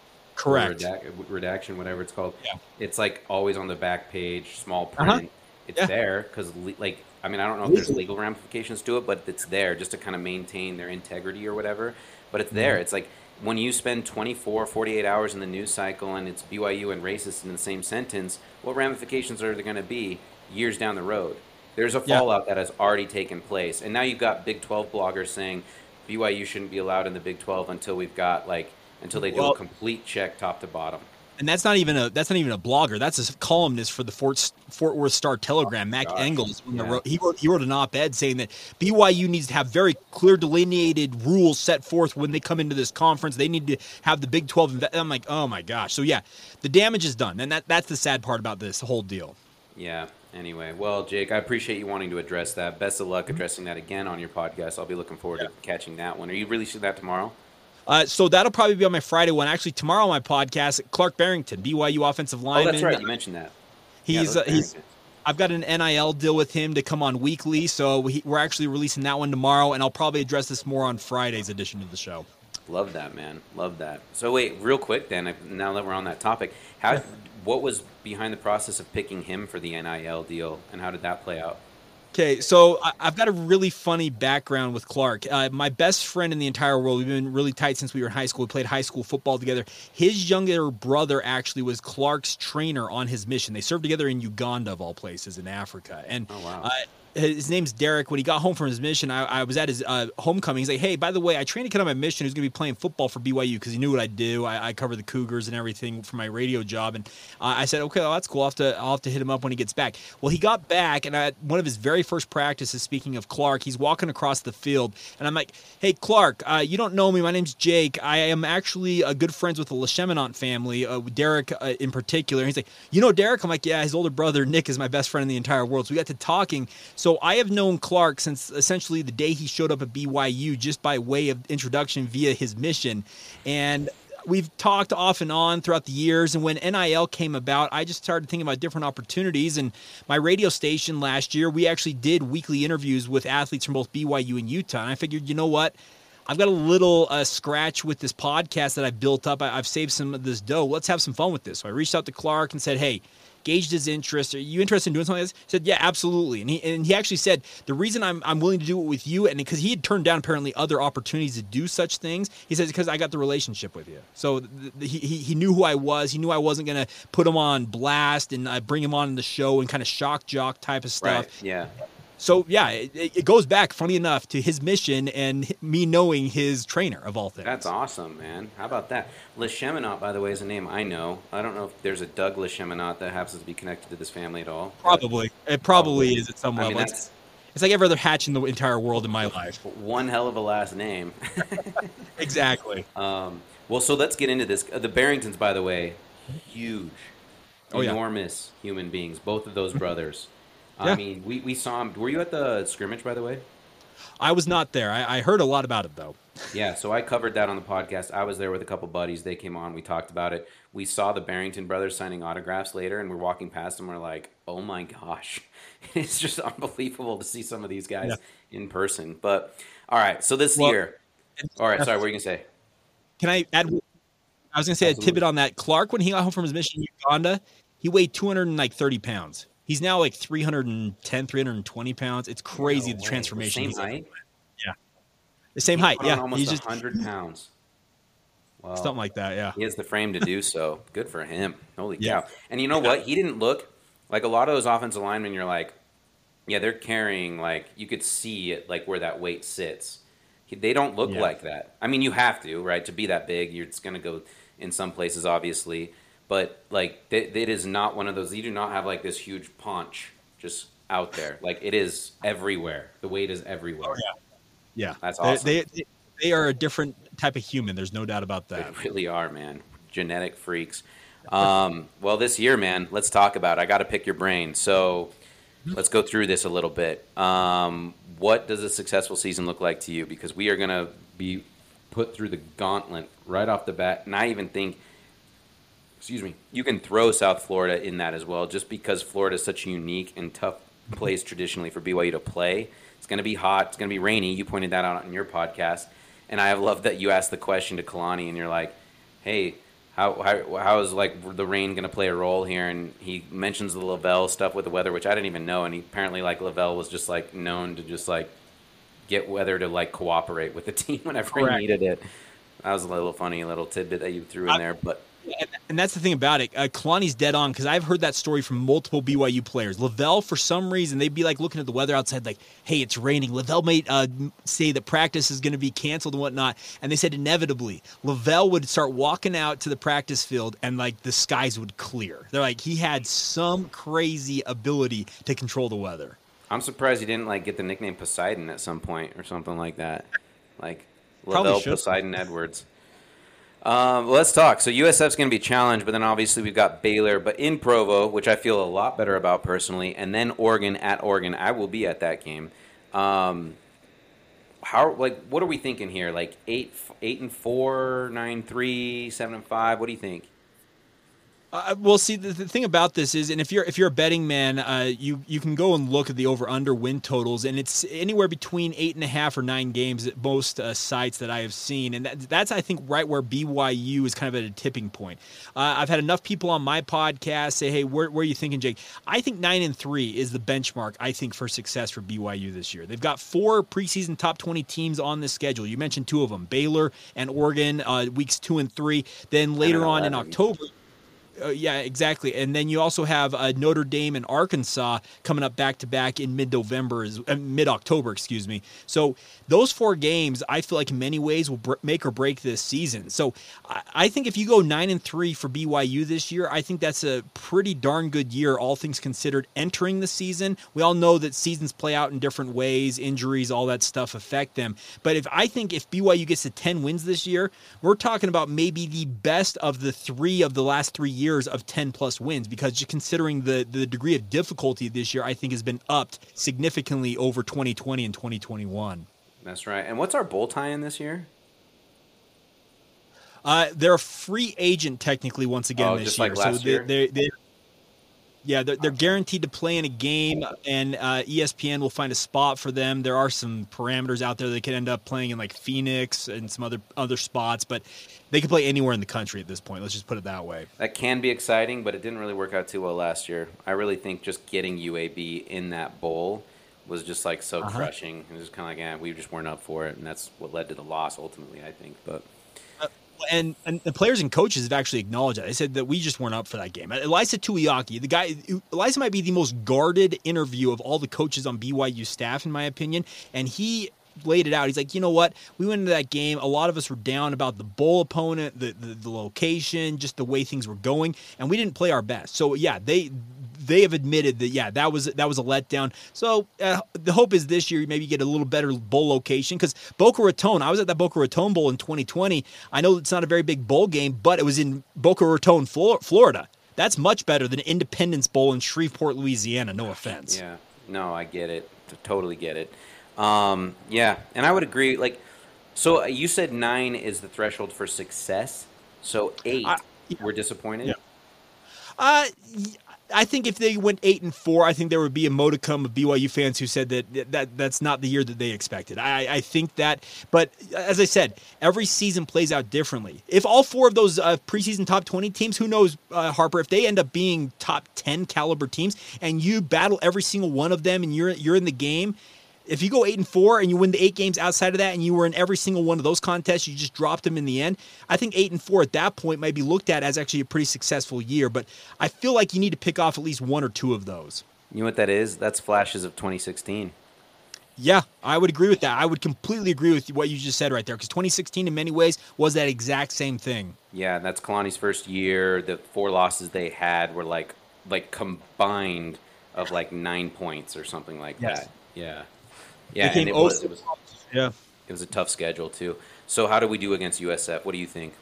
Correct. Redac- redaction, whatever it's called. Yeah. It's like always on the back page, small uh-huh. print. Uh-huh. It's yeah. there because, le- like, I mean, I don't know if there's legal ramifications to it, but it's there just to kind of maintain their integrity or whatever. But it's there. Mm-hmm. It's like when you spend 24, 48 hours in the news cycle and it's BYU and racist in the same sentence, what ramifications are there going to be years down the road? There's a fallout yeah. that has already taken place. And now you've got Big 12 bloggers saying BYU shouldn't be allowed in the Big 12 until we've got like until they do well, a complete check top to bottom. And that's not even a that's not even a blogger. That's a columnist for the Fort Fort Worth Star Telegram, oh, Mac gosh. Engels. Yeah. Wrote, he wrote he wrote an op-ed saying that BYU needs to have very clear delineated rules set forth when they come into this conference. They need to have the Big Twelve. Inve- I'm like, oh my gosh. So yeah, the damage is done, and that that's the sad part about this whole deal. Yeah. Anyway, well, Jake, I appreciate you wanting to address that. Best of luck mm-hmm. addressing that again on your podcast. I'll be looking forward yeah. to catching that one. Are you releasing that tomorrow? Uh, so that'll probably be on my Friday one. Actually, tomorrow on my podcast, Clark Barrington, BYU offensive lineman. Oh, that's right. You mentioned that. He's yeah, uh, he's. I've got an NIL deal with him to come on weekly, so we, we're actually releasing that one tomorrow, and I'll probably address this more on Friday's edition of the show. Love that, man. Love that. So wait, real quick, then. Now that we're on that topic, how, what was behind the process of picking him for the NIL deal, and how did that play out? Okay, so I've got a really funny background with Clark. Uh, my best friend in the entire world. We've been really tight since we were in high school. We played high school football together. His younger brother actually was Clark's trainer on his mission. They served together in Uganda, of all places, in Africa. And oh, wow. uh, his name's Derek. When he got home from his mission, I, I was at his uh, homecoming. He's like, "Hey, by the way, I trained a kid on my mission who's going to be playing football for BYU because he knew what I do. I, I, cover the Cougars and everything for my radio job." And uh, I said, "Okay, well, that's cool. I'll have to I'll have to hit him up when he gets back." Well, he got back, and I, one of his very first practices. Speaking of Clark, he's walking across the field, and I'm like, "Hey, Clark, uh, you don't know me. My name's Jake. I am actually a good friends with the Lecheminant family, uh, Derek uh, in particular." And he's like, "You know Derek?" I'm like, "Yeah, his older brother Nick is my best friend in the entire world." So we got to talking. So I have known Clark since essentially the day he showed up at BYU, just by way of introduction via his mission. And we've talked off and on throughout the years. And when NIL came about, I just started thinking about different opportunities. And my radio station last year, we actually did weekly interviews with athletes from both BYU and Utah. And I figured, you know what? I've got a little uh, scratch with this podcast that I've built up. I, have saved some of this dough. Let's have some fun with this. So I reached out to Clark and said, hey, gauged his interest. Are you interested in doing something like this? He said, yeah, absolutely. And he, and he actually said, the reason I'm, I'm willing to do it with you, and because he had turned down apparently other opportunities to do such things, he says, because I got the relationship with you. So he, he, he knew who I was. He knew I wasn't going to put him on blast and uh, bring him on the show and kind of shock jock type of stuff. Right. Yeah. So yeah, it, it, goes back, funny enough, to his mission and me knowing his trainer of all things. That's awesome, man. How about that? Lecheminot, by the way, is a name I know. I don't know if there's a Doug Lecheminot that happens to be connected to this family at all. Probably, it probably, is at some I level. Mean, it's, it's like every other hatch in the entire world in my life. One hell of a last name. exactly. Um, well, so let's get into this. Uh, the Barringtons, by the way, huge, oh, enormous yeah. human beings. Both of those brothers. Yeah. I mean, we, we saw him. Were you at the scrimmage, by the way? I was not there. I, I heard a lot about it, though. yeah, so I covered that on the podcast. I was there with a couple buddies. They came on. We talked about it. We saw the Barrington brothers signing autographs later, and we're walking past them. We're like, oh my gosh. it's just unbelievable to see some of these guys yeah. in person. But, all right, so this well, year. All right, sorry, what are you going to say? Can I add? I was going to say Absolutely. a tidbit on that. Clark, when he got home from his mission in Uganda, he weighed 230 pounds. He's now like 310, 320 pounds. It's crazy no the transformation. The same height. Yeah, the same height. Yeah, almost he's just 100 pounds. Wow. Something like that. Yeah, he has the frame to do so. Good for him. Holy yeah. cow! And you know yeah. what? He didn't look like a lot of those offensive linemen. You're like, yeah, they're carrying like you could see it like where that weight sits. They don't look yeah. like that. I mean, you have to, right? To be that big, you're it's gonna go in some places, obviously. But like, it, it is not one of those. You do not have like this huge paunch just out there. Like it is everywhere. The weight is everywhere. Oh, yeah, yeah, that's awesome. They, they, they are a different type of human. There's no doubt about that. They really are, man. Genetic freaks. Um, well, this year, man, let's talk about. It. I got to pick your brain. So let's go through this a little bit. Um, what does a successful season look like to you? Because we are going to be put through the gauntlet right off the bat, and I even think, excuse me, you can throw South Florida in that as well, just because Florida is such a unique and tough place traditionally for BYU to play. It's going to be hot. It's going to be rainy. You pointed that out in your podcast, and I have loved that you asked the question to Kalani, and you're like, "Hey, how how how is like the rain going to play a role here?" And he mentions the LaVelle stuff with the weather, which I didn't even know. And he, apparently, like LaVelle was just like known to just like get weather to like cooperate with the team whenever Correct. he needed it. That was a little funny, a little tidbit that you threw in there, but and that's the thing about it. Uh, Kalani's dead on because I've heard that story from multiple BYU players. LaVelle, for some reason, they'd be like looking at the weather outside, like, "Hey, it's raining." LaVelle may uh, say that practice is going to be canceled and whatnot, and they said inevitably LaVelle would start walking out to the practice field and like the skies would clear. They're like he had some crazy ability to control the weather. I'm surprised he didn't like get the nickname Poseidon at some point or something like that, like LaVelle Poseidon Edwards. Um, let's talk. So USF's going to be challenged, but then obviously we've got Baylor, but in Provo, which I feel a lot better about personally, and then Oregon at Oregon. I will be at that game. Um, how like what are we thinking here? Like eight, eight and four, nine three, seven and five. What do you think? Uh, well, see, the, the, thing about this is, and if you're if you're a betting man, uh, you you can go and look at the over under win totals, and it's anywhere between eight and a half or nine games at most uh, sites that I have seen, and that, that's I think right where BYU is kind of at a tipping point. Uh, I've had enough people on my podcast say, "Hey, where, where are you thinking, Jake?" I think nine and three is the benchmark. I think for success for BYU this year. They've got four preseason top twenty teams on the schedule. You mentioned two of them, Baylor and Oregon, uh, weeks two and three. Then later on in October. Uh, yeah, exactly. And then you also have uh, Notre Dame and Arkansas coming up back to back in mid November, uh, mid October, excuse me. So those four games, I feel like in many ways will br- make or break this season. So I-, I think if you go nine and three for BYU this year, I think that's a pretty darn good year, all things considered. Entering the season, we all know that seasons play out in different ways, injuries, all that stuff affect them. But if I think if BYU gets to ten wins this year, we're talking about maybe the best of the three of the last three years years of 10 plus wins because just considering the, the degree of difficulty this year, I think has been upped significantly over 2020 and 2021. That's right. And what's our bowl tie in this year? Uh, they're a free agent technically once again oh, this year. Like so they, they, they, yeah, they're, they're guaranteed to play in a game, and uh, ESPN will find a spot for them. There are some parameters out there they could end up playing in like Phoenix and some other other spots, but they could play anywhere in the country at this point. Let's just put it that way. That can be exciting, but it didn't really work out too well last year. I really think just getting UAB in that bowl was just like so uh-huh. crushing. It was kind of like, yeah, we just weren't up for it, and that's what led to the loss ultimately. I think, but and, and the players and coaches have actually acknowledged that. They said that we just weren't up for that game. Ilaisa Tuiaki, the guy, Ilaisa might be the most guarded interview of all the coaches on BYU staff, in my opinion. And he laid it out. He's like, you know what? We went into that game. A lot of us were down about the bowl opponent, the, the, the location, just the way things were going, and we didn't play our best. So yeah, they they have admitted that yeah that was that was a letdown. So uh, the hope is this year maybe get a little better bowl location because Boca Raton. I was at that Boca Raton Bowl in 2020. I know it's not a very big bowl game, but it was in Boca Raton, Florida. That's much better than Independence Bowl in Shreveport, Louisiana. No offense. Yeah, no, I get it. Totally get it. Um, yeah, and I would agree. Like, so you said nine is the threshold for success. So eight, I, yeah. we're disappointed. Yeah. Uh, I think if they went eight and four, I think there would be a modicum of BYU fans who said that, that that's not the year that they expected. I, I think that, but as I said, every season plays out differently. If all four of those uh, preseason top twenty teams, who knows, uh, Harper, if they end up being top ten caliber teams, and you battle every single one of them, and you're you're in the game, if you go eight and four and you win the eight games outside of that and you were in every single one of those contests, you just dropped them in the end. I think eight and four at that point might be looked at as actually a pretty successful year, but I feel like you need to pick off at least one or two of those. You know what that is? That's flashes of 2016. Yeah, I would agree with that. I would completely agree with what you just said right there because 2016, in many ways, was that exact same thing. Yeah, that's Kalani's first year. The four losses they had were like like combined of like nine points or something like yes. that. Yeah, yeah, and it was, it was yeah it was a tough schedule too. So how do we do against USF? What do you think?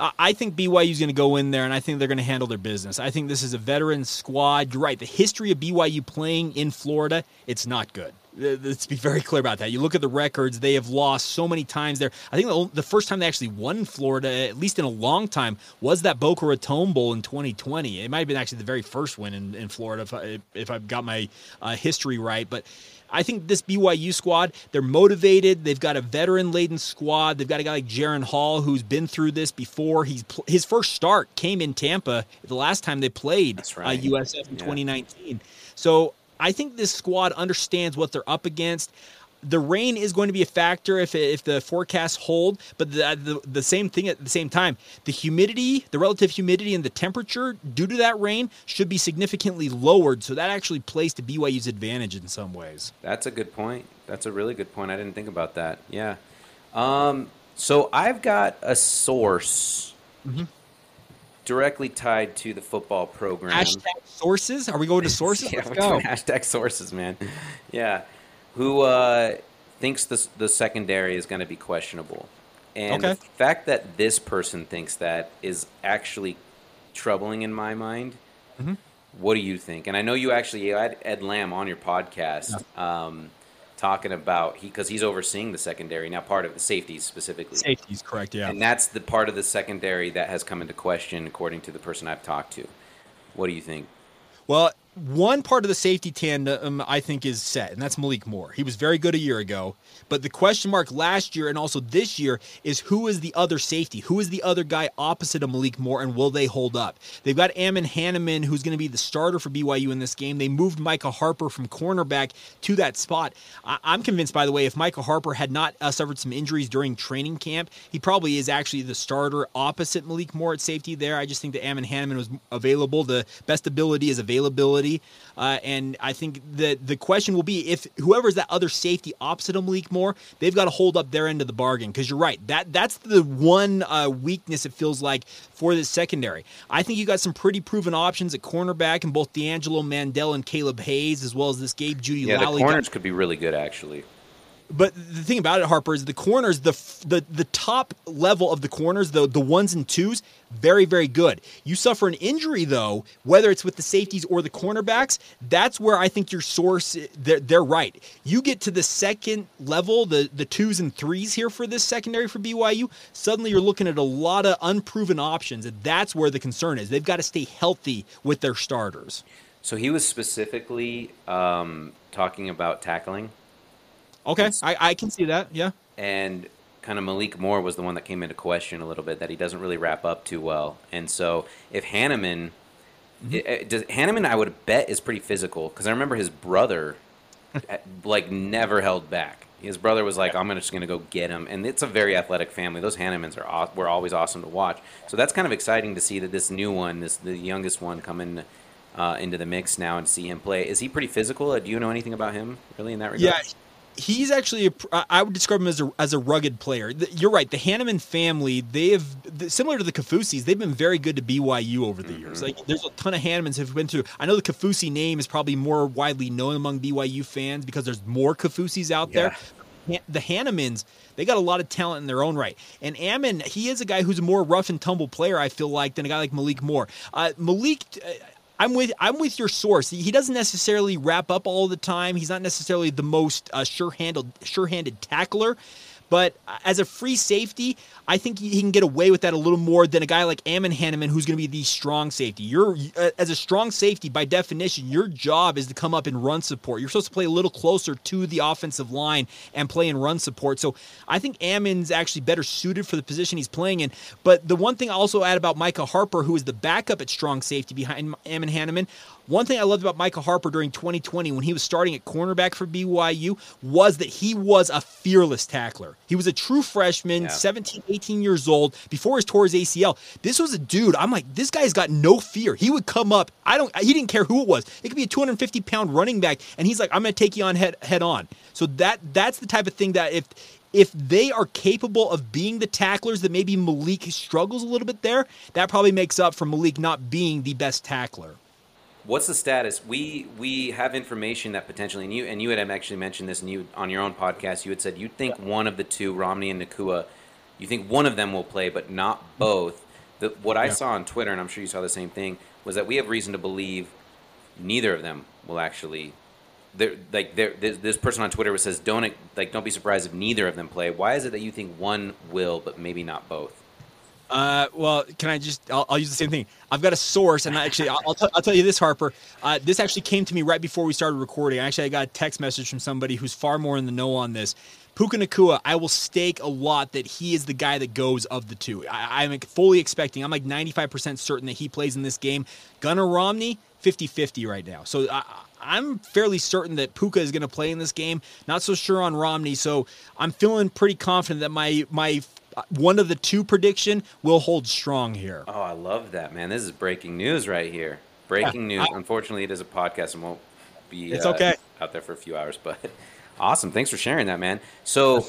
I think BYU is going to go in there, and I think they're going to handle their business. I think this is a veteran squad. You're right. The history of BYU playing in Florida, it's not good. Let's be very clear about that. You look at the records; they have lost so many times there. I think the, the first time they actually won Florida, at least in a long time, was that Boca Raton Bowl in 2020. It might have been actually the very first win in, in Florida, if, I, if I've got my uh, history right. But I think this BYU squad, they're motivated. They've got a veteran laden squad. They've got a guy like Jaren Hall who's been through this before. He's his first start came in Tampa the last time they played right. uh, USF in yeah. 2019. So I think this squad understands what they're up against the rain is going to be a factor if, if the forecasts hold, but the, the, the same thing at the same time, the humidity, the relative humidity and the temperature due to that rain should be significantly lowered. So that actually plays to BYU's advantage in some ways. That's a good point. That's a really good point. I didn't think about that. Yeah. Um, so I've got a source mm-hmm. directly tied to the football program. Hashtag sources? Are we going to sources? yeah, Let's go. Hashtag sources, man. yeah who uh, thinks the the secondary is going to be questionable, and okay. the fact that this person thinks that is actually troubling in my mind. Mm-hmm. What do you think? And I know you actually had Ed Lamb on your podcast. Yeah. Um, talking about he because he's overseeing the secondary now part of the safeties specifically safeties correct yeah and that's the part of the secondary that has come into question according to the person i've talked to what do you think well one part of the safety tandem I think is set, and that's Malik Moore. He was very good a year ago, but the question mark last year and also this year is who is the other safety? Who is the other guy opposite of Malik Moore, and will they hold up? They've got Ammon Hannemann, who's going to be the starter for BYU in this game. They moved Micah Harper from cornerback to that spot. I- am convinced, by the way, if Micah Harper had not uh, suffered some injuries during training camp, he probably is actually the starter opposite Malik Moore at safety there. I just think that Ammon Hannemann was available. The best ability is availability. Uh, and I think that the question will be if whoever's that other safety opposite of Malik Moore, they've got to hold up their end of the bargain. Because you're right, that that's the one uh, weakness it feels like for this secondary. I think you got some pretty proven options at cornerback in both D'Angelo Mandell and Caleb Hayes, as well as this Gabe Jeudy. Yeah, Lally the corners could be really good actually. But the thing about it, Harper, is the corners, the the the top level of the corners, the the ones and twos, very very good. You suffer an injury though, whether it's with the safeties or the cornerbacks, that's where I think your source they're, they're right. You get to the second level, the the twos and threes here for this secondary for BYU, suddenly you're looking at a lot of unproven options, and that's where the concern is. They've got to stay healthy with their starters. So he was specifically um, talking about tackling Okay, I, I can see that. Yeah. And kind of Malik Moore was the one that came into question a little bit that he doesn't really wrap up too well. And so if Hannemann, mm-hmm. it, does, Hannemann, I would bet is pretty physical because I remember his brother, like never held back. His brother was like, "I'm just going to go get him," and it's a very athletic family. Those Hannemanns are were always awesome to watch. So that's kind of exciting to see that this new one, this the youngest one, come in uh, into the mix now and see him play. Is he pretty physical? Do you know anything about him really in that regard? Yeah, he's actually a, I would describe him as a as a rugged player. You're right. The Hannemann family, they have similar to the Kafusis, they've been very good to BYU over the mm-hmm. years. Like there's a ton of Hannemanns who've been through. I know the Kafusi name is probably more widely known among BYU fans because there's more Kafusis out yeah. there. The Hannemanns, they got a lot of talent in their own right. And Ammon, he is a guy who's a more rough and tumble player, I feel like, than a guy like Malik Moore. Uh, Malik, uh, I'm with I'm with your source. He doesn't necessarily wrap up all the time. He's not necessarily the most uh, sure-handled sure-handed tackler, but as a free safety, I think he can get away with that a little more than a guy like Ammon Hannemann, who's going to be the strong safety. You're uh, as a strong safety by definition, your job is to come up and run support. You're supposed to play a little closer to the offensive line and play in run support. So I think Ammon's actually better suited for the position he's playing in. But the one thing I also add about Micah Harper, who is the backup at strong safety behind Ammon Hannemann, One thing I loved about Micah Harper during 2020 when he was starting at cornerback for BYU was that he was a fearless tackler. He was a true freshman, yeah. 17, 18 years old, before he tore his ACL. This was a dude, I'm like, this guy's got no fear. He would come up, I don't he didn't care who it was. It could be a 250 pound running back, and he's like, I'm gonna take you on head head on. So that that's the type of thing that if if they are capable of being the tacklers that maybe Malik struggles a little bit there, that probably makes up for Malik not being the best tackler. What's the status? We we have information that potentially, and you and you had actually mentioned this, and you on your own podcast, you had said you think one of the two, Romney and Nacua, you think one of them will play, but not both. The, what I yeah. saw on Twitter, and I'm sure you saw the same thing, was that we have reason to believe neither of them will actually there like there this person on Twitter says don't like don't be surprised if neither of them play. Why is it that you think one will but maybe not both? Uh, well, can I just? I'll, I'll, use the same thing. I've got a source, and actually, I'll, I'll, t- I'll tell you this, Harper. Uh, this actually came to me right before we started recording. Actually, I got a text message from somebody who's far more in the know on this. Puka Nacua, I will stake a lot that he is the guy that goes of the two. I, am fully expecting. I'm like 95% certain that he plays in this game. Gunnar Romney, 50-50 right now. So I, I'm fairly certain that Puka is going to play in this game. Not so sure on Romney, so I'm feeling pretty confident that my my one of the two prediction will hold strong here. Oh, I love that, man! This is breaking news right here. Breaking yeah, news. I, Unfortunately, it is a podcast and won't be it's uh, okay. out there for a few hours, but awesome. Thanks for sharing that, man. So,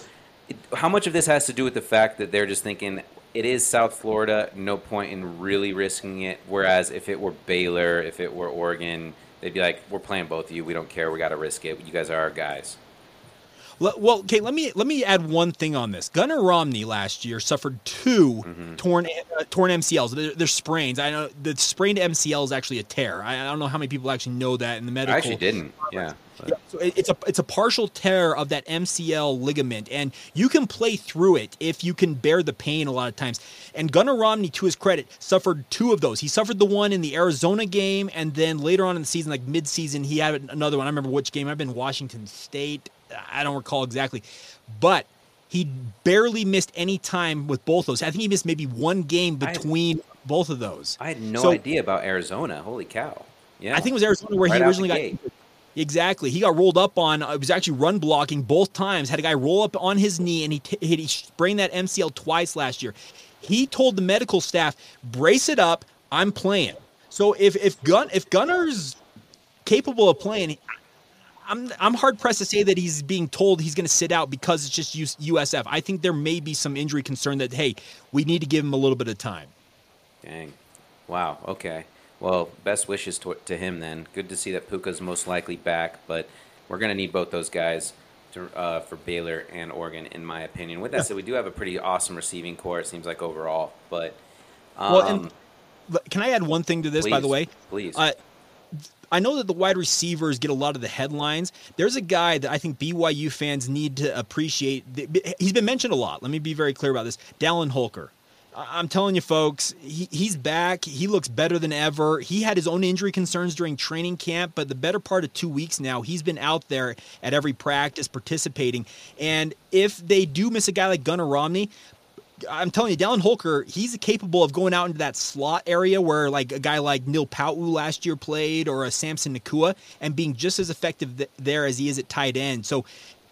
how much of this has to do with the fact that they're just thinking it is South Florida, no point in really risking it. Whereas if it were Baylor, if it were Oregon, they'd be like, "We're playing both of you. We don't care. We got to risk it. You guys are our guys." Well, okay. Let me let me add one thing on this. Gunnar Romney last year suffered 2 mm-hmm. torn uh, torn MCLs. They're, they're, sprains. I know the sprained MCL is actually a tear. I, I, don't know how many people actually know that in the medical. I actually didn't. Yeah. yeah so it, it's a it's a partial tear of that MCL ligament, and you can play through it if you can bear the pain. A lot of times, and Gunnar Romney, to his credit, suffered two of those. He suffered the one in the Arizona game, and then later on in the season, like mid-season, he had another one. I remember which game. I've been Washington State I don't recall exactly, but he barely missed any time with both those. I think he missed maybe one game between both of those. I had no so, idea about Arizona. Holy cow! Yeah, I think it was Arizona where right he originally got. Exactly. He got rolled up on. Uh, it was actually run blocking both times. Had a guy roll up on his knee, and he t- he sprained that MCL twice last year. He told the medical staff, "Brace it up. I'm playing." So if if Gun if Gunnar's capable of playing, I'm I'm hard pressed to say that he's being told he's going to sit out because it's just USF. I think there may be some injury concern that hey, we need to give him a little bit of time. Dang, wow. Okay. Well, best wishes to, to him then. Good to see that Puka's most likely back, but we're going to need both those guys to, uh, for Baylor and Oregon, in my opinion. With that yeah. said, we do have a pretty awesome receiving corps. It seems like overall, but um, well, and um, can I add one thing to this? Please, by the way, please. Uh, I know that the wide receivers get a lot of the headlines. There's a guy that I think BYU fans need to appreciate. He's been mentioned a lot. Let me be very clear about this. Dallin Holker. I'm telling you, folks, he, he's back. He looks better than ever. He had his own injury concerns during training camp, but the better part of two weeks now, he's been out there at every practice participating. And if they do miss a guy like Gunnar Romney, I'm telling you, Dallin Holker, he's capable of going out into that slot area where like a guy like Neil Pau'u last year played or a Samson Nacua and being just as effective th- there as he is at tight end. So,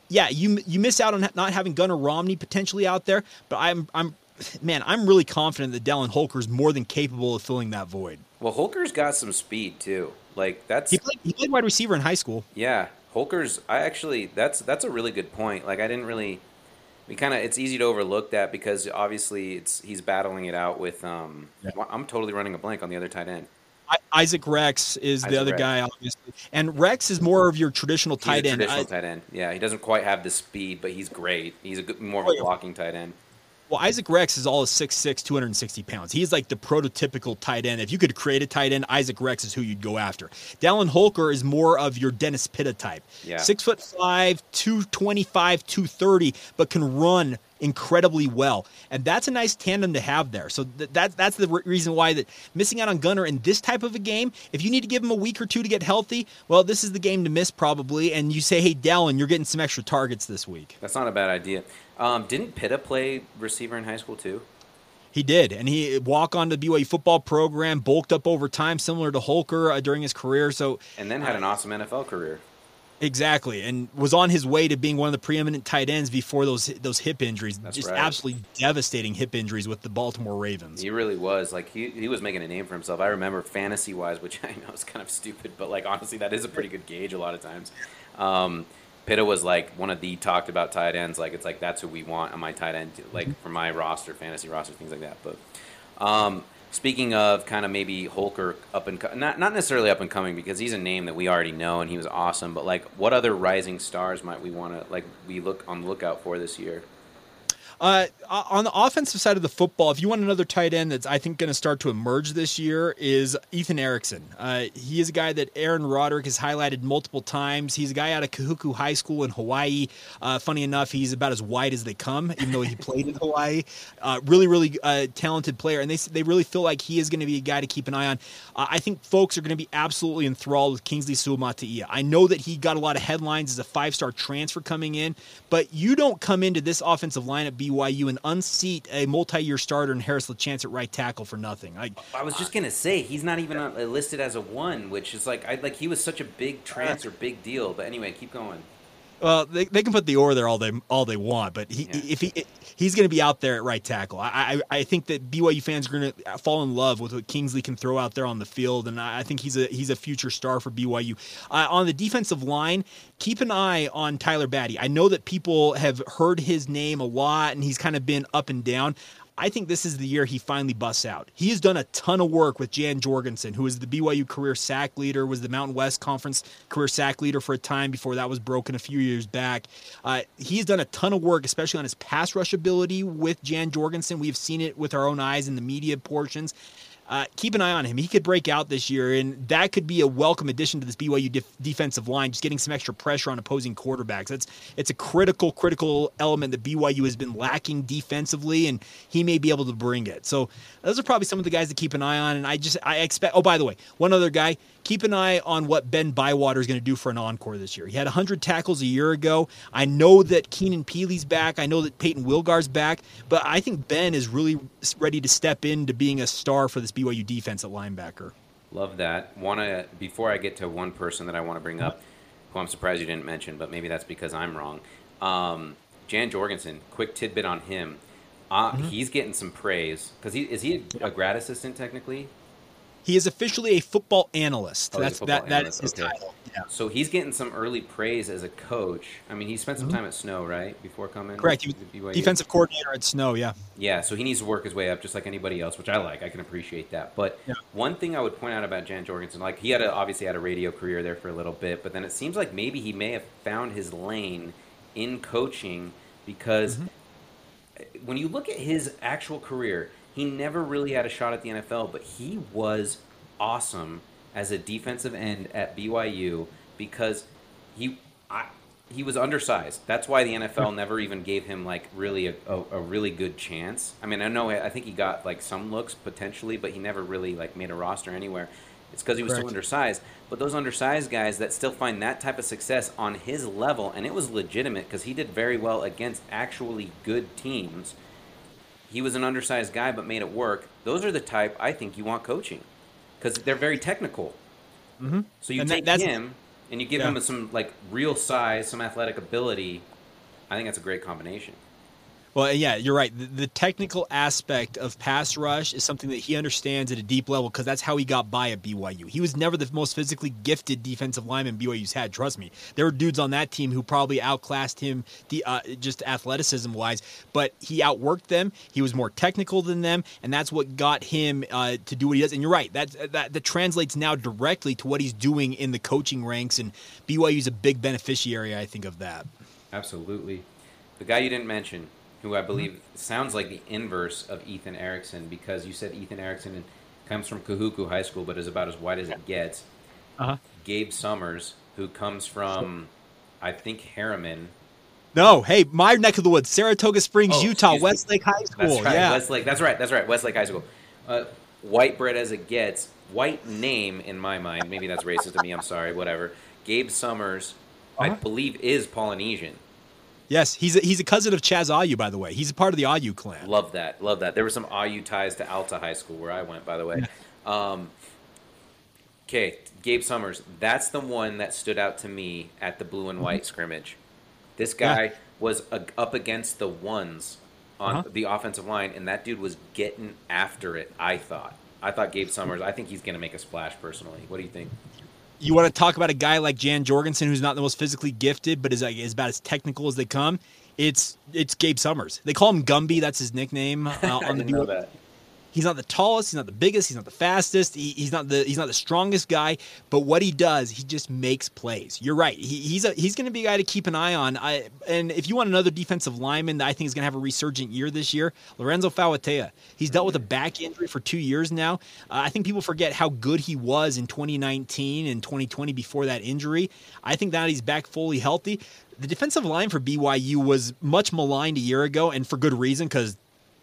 yeah, you you miss out on not having Gunnar Romney potentially out there, but I'm I'm man, I'm really confident that Dallin Holker is more than capable of filling that void. Well, Holker's got some speed too. Like that's he played, he played wide receiver in high school. Yeah, Holker's. I actually that's that's a really good point. Like I didn't really we kind of it's easy to overlook that because obviously it's he's battling it out with um yeah. I'm totally running a blank on the other tight end. Isaac Rex is Isaac the other Rex. guy, obviously, and Rex is more of your traditional tight end. Traditional I, tight end, yeah. He doesn't quite have the speed, but he's great. He's a good, more of a oh, blocking tight end. Well, Isaac Rex is all of 6'6", 260 pounds. He's like the prototypical tight end. If you could create a tight end, Isaac Rex is who you'd go after. Dallin Holker is more of your Dennis Pitta type. Yeah. Six foot five, 225, 230, but can run incredibly well. And that's a nice tandem to have there. So th- that, that's the re- reason why that missing out on Gunnar in this type of a game, if you need to give him a week or two to get healthy, well, this is the game to miss probably. And you say, hey, Dallin, you're getting some extra targets this week. That's not a bad idea. Um, didn't Pitta play receiver in high school too? He did, and he walk on the BYU football program, bulked up over time, similar to Holker uh, during his career. So, and then had an awesome NFL career. Exactly, and was on his way to being one of the preeminent tight ends before those those hip injuries. That's Just right. absolutely devastating hip injuries with the Baltimore Ravens. He really was. Like he, he was making a name for himself. I remember fantasy wise, which I know is kind of stupid, but like honestly, that is a pretty good gauge a lot of times. Um, Pitta was like one of the talked about tight ends. Like it's like that's who we want on my tight end, like for my roster, fantasy roster, things like that. But um, speaking of kind of maybe Holker up and co- not not necessarily up and coming because he's a name that we already know and he was awesome. But like, what other rising stars might we want to like we look on the lookout for this year? Uh, on the offensive side of the football, if you want another tight end that's I think going to start to emerge this year, is Ethan Erickson. Uh, he is a guy that Aaron Roderick has highlighted multiple times. He's a guy out of Kahuku High School in Hawaii. Uh, funny enough, he's about as white as they come, even though he played in Hawaii. Uh, really, really uh, talented player, and they they really feel like he is going to be a guy to keep an eye on. Uh, I think folks are going to be absolutely enthralled with Kingsley Suamataia. I know that he got a lot of headlines as a five star transfer coming in, but you don't come into this offensive lineup. BYU and unseat a multi-year starter in Harris LaChance at right tackle for nothing. I, I was just gonna say he's not even uh, listed as a one, which is like I like he was such a big transfer, big deal. But anyway, keep going. Well, they, they can put the or there all they all they want, but he, Yeah. if he he's going to be out there at right tackle. I, I I think that BYU fans are going to fall in love with what Kingsley can throw out there on the field, and I I think he's a he's a future star for BYU. Uh, on the defensive line, keep an eye on Tyler Batty. I know that people have heard his name a lot, and he's kind of been up and down. I think this is the year he finally busts out. He has done a ton of work with Jan Jorgensen, who is the BYU career sack leader, was the Mountain West Conference career sack leader for a time before that was broken a few years back. Uh, he's done a ton of work, especially on his pass rush ability with Jan Jorgensen. We've seen it with our own eyes in the media portions. Uh, keep an eye on him. He could break out this year, and that could be a welcome addition to this BYU def- defensive line. Just getting some extra pressure on opposing quarterbacks. That's it's a critical, critical element that BYU has been lacking defensively, and he may be able to bring it. So those are probably some of the guys to keep an eye on. And I just I expect. Oh, by the way, one other guy. Keep an eye on what Ben Bywater is going to do for an encore this year. He had 100 tackles a year ago. I know that Keenan Pili's back. I know that Payton Wilgar's back, but I think Ben is really ready to step into being a star for this BYU defense at linebacker. Love that. Want to before I get to one person that I want to bring up, who I'm surprised you didn't mention, but maybe that's because I'm wrong. Um, Jan Jorgensen. Quick tidbit on him. Uh, He's getting some praise because he is he a grad assistant technically. He is officially a football analyst. Oh, That's football that. That is analyst, his okay. title. Yeah. So he's getting some early praise as a coach. I mean, he spent some Mhm. time at Snow, right, before coming. Correct. He was defensive coordinator at Snow. Yeah. Yeah, so he needs to work his way up just like anybody else, which I like. I can appreciate that. But Yeah. one thing I would point out about Jan Jorgensen, like he had a, obviously had a radio career there for a little bit, but then it seems like maybe he may have found his lane in coaching because Mm-hmm. when you look at his actual career, he never really had a shot at the NFL, but he was awesome as a defensive end at BYU because he I, he was undersized. That's why the NFL hmm. never even gave him like really a, a, a really good chance. I mean, I know I think he got like some looks potentially, but he never really like made a roster anywhere. It's because he was so undersized. But those undersized guys that still find that type of success on his level, and it was legitimate because he did very well against actually good teams. He was an undersized guy, but made it work. Those are the type I think you want coaching because they're very technical. Mm-hmm. So you And that- take that's- him and you give Yeah. him some like real size, some athletic ability. I think that's a great combination. Well, yeah, you're right. The, the technical aspect of pass rush is something that he understands at a deep level because that's how he got by at BYU. He was never the most physically gifted defensive lineman BYU's had. Trust me, there were dudes on that team who probably outclassed him, the uh, just athleticism wise, but he outworked them. He was more technical than them, and that's what got him uh, to do what he does. And you're right. That, that that translates now directly to what he's doing in the coaching ranks, and BYU's a big beneficiary, I think, of that. Absolutely. The guy you didn't mention, who I believe sounds like the inverse of Ethan Erickson, because you said Ethan Erickson comes from Kahuku High School, but is about as white as it gets. Uh-huh. Gabe Summers, who comes from, I think, Herriman. No, hey, my neck of the woods, Saratoga Springs, Oh, Utah, excuse me. Westlake High School. That's right, yeah, Westlake. That's right. That's right. Westlake High School. Uh, white bread as it gets. White name in my mind. Maybe that's racist to me. I'm sorry. Whatever. Gabe Summers, I Uh-huh. believe, is Polynesian. Yes, he's a, he's a cousin of Chaz Ayu, by the way. He's a part of the Ayu clan. Love that. Love that. There were some Ayu ties to Alta High School where I went, by the way. Um, okay, Gabe Summers. That's the one that stood out to me at the blue and white mm-hmm. scrimmage. This guy yeah. was a, up against the ones on uh-huh. the offensive line, and that dude was getting after it. I thought. I thought Gabe Summers. I think he's going to make a splash. Personally, what do you think? You want to talk about a guy like Jan Jorgensen, who's not the most physically gifted, but is, like, is about as technical as they come. It's it's Gabe Summers. They call him Gumby. That's his nickname uh, on the know that. He's not the tallest, he's not the biggest, he's not the fastest, he, he's not the he's not the strongest guy. But what he does, he just makes plays. You're right. He, he's a he's going to be a guy to keep an eye on. I, and if you want another defensive lineman that I think is going to have a resurgent year this year, Lorenzo Fauatea. He's dealt with a back injury for two years now. Uh, I think people forget how good he was in 2019 and 2020 before that injury. I think now he's back fully healthy the defensive line for BYU was much maligned a year ago, and for good reason because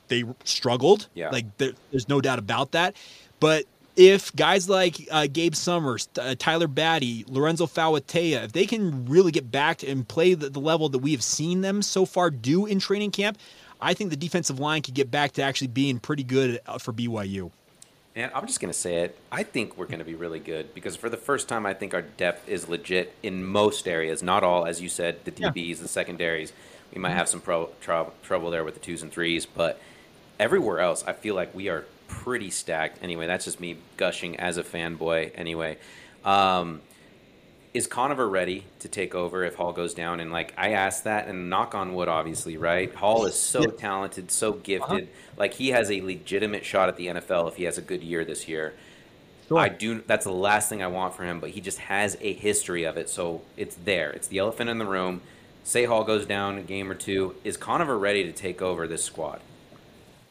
they struggled. Yeah. Like there, there's no doubt about that. But if guys like uh, Gabe Summers, uh, Tyler Batty, Lorenzo Fauatea, if they can really get back and play the, the, level that we have seen them so far do in training camp, I think the defensive line could get back to actually being pretty good uh, for BYU. And I'm just going to say it. I think we're going to be really good because for the first time, I think our depth is legit in most areas. Not all, as you said, the DBs, yeah. the secondaries. We might have some pro, trouble there with the twos and threes, but – everywhere else, I feel like we are pretty stacked. Anyway, that's just me gushing as a fanboy. Anyway, um, is Conover ready to take over if Hall goes down? And like I asked that, and knock on wood, obviously, right? Hall is so talented, so gifted. Uh-huh. Like he has a legitimate shot at the NFL if he has a good year this year. Sure. I do. That's the last thing I want for him, but he just has a history of it, so it's there. It's the elephant in the room. Say Hall goes down a game or two. Is Conover ready to take over this squad?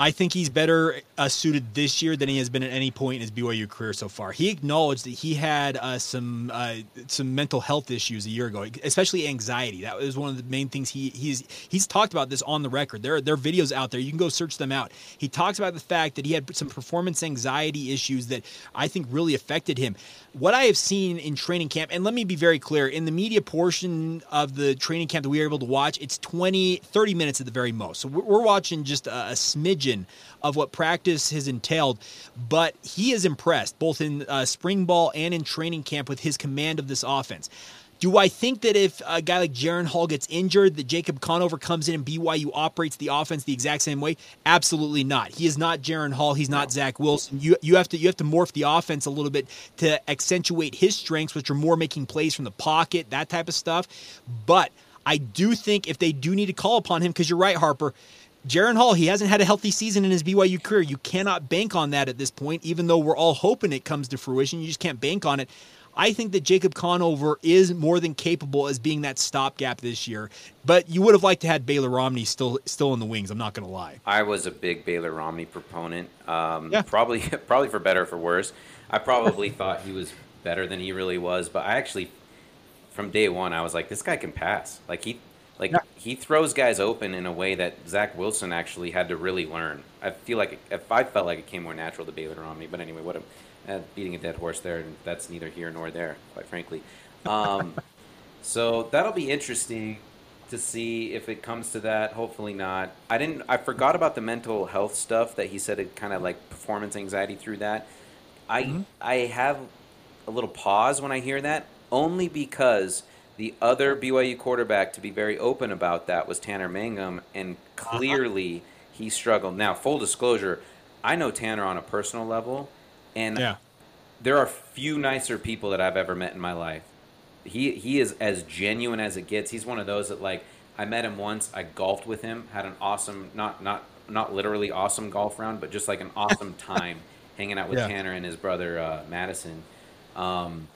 I think he's better uh, suited this year than he has been at any point in his BYU career so far. He acknowledged that he had uh, some uh, some mental health issues a year ago, especially anxiety. That was one of the main things he he's he's talked about this on the record. There there are videos out there. You can go search them out. He talks about the fact that he had some performance anxiety issues that I think really affected him. What I have seen in training camp, and let me be very clear, in the media portion of the training camp that we were able to watch, it's 20, 30 minutes at the very most. So we're watching just a, a smidgen of what practice has entailed, but he is impressed both in uh, spring ball and in training camp with his command of this offense. Do I think that if a guy like Jaren Hall gets injured, that Jacob Conover comes in and BYU operates the offense the exact same way? Absolutely not. He is not Jaren Hall. He's not Zach Wilson. You you have to you have to morph the offense a little bit to accentuate his strengths, which are more making plays from the pocket, that type of stuff. But I do think if they do need to call upon him, because you're right, Harper Jaren Hall, he hasn't had a healthy season in his BYU career. You cannot bank on that at this point, even though we're all hoping it comes to fruition. You just can't bank on it. I think that Jacob Conover is more than capable as being that stopgap this year. But you would have liked to have Baylor Romney still still in the wings. I'm not going to lie. I was a big Baylor Romney proponent. Um, yeah. Probably probably for better or for worse. I probably thought he was better than he really was, but I actually from day one I was like, this guy can pass. Like he like yeah. he throws guys open in a way that Zach Wilson actually had to really learn. I feel like if I felt like it came more natural to Baylor Romney, but anyway, what a uh, beating a dead horse there, and that's neither here nor there, quite frankly. Um, so that'll be interesting to see if it comes to that. Hopefully not. I didn't. I forgot about the mental health stuff that he said it kind of like performance anxiety through that. I mm-hmm. I have a little pause when I hear that only because the other BYU quarterback to be very open about that was Tanner Mangum, and uh-huh. clearly uh-huh. he struggled. Now, full disclosure, I know Tanner on a personal level, and yeah. there are few nicer people that I've ever met in my life. He he is as genuine as it gets. He's one of those that like I met him once. I golfed with him, had an awesome not not not literally awesome golf round, but just like an awesome time hanging out with yeah. Tanner and his brother uh, Madison. Um,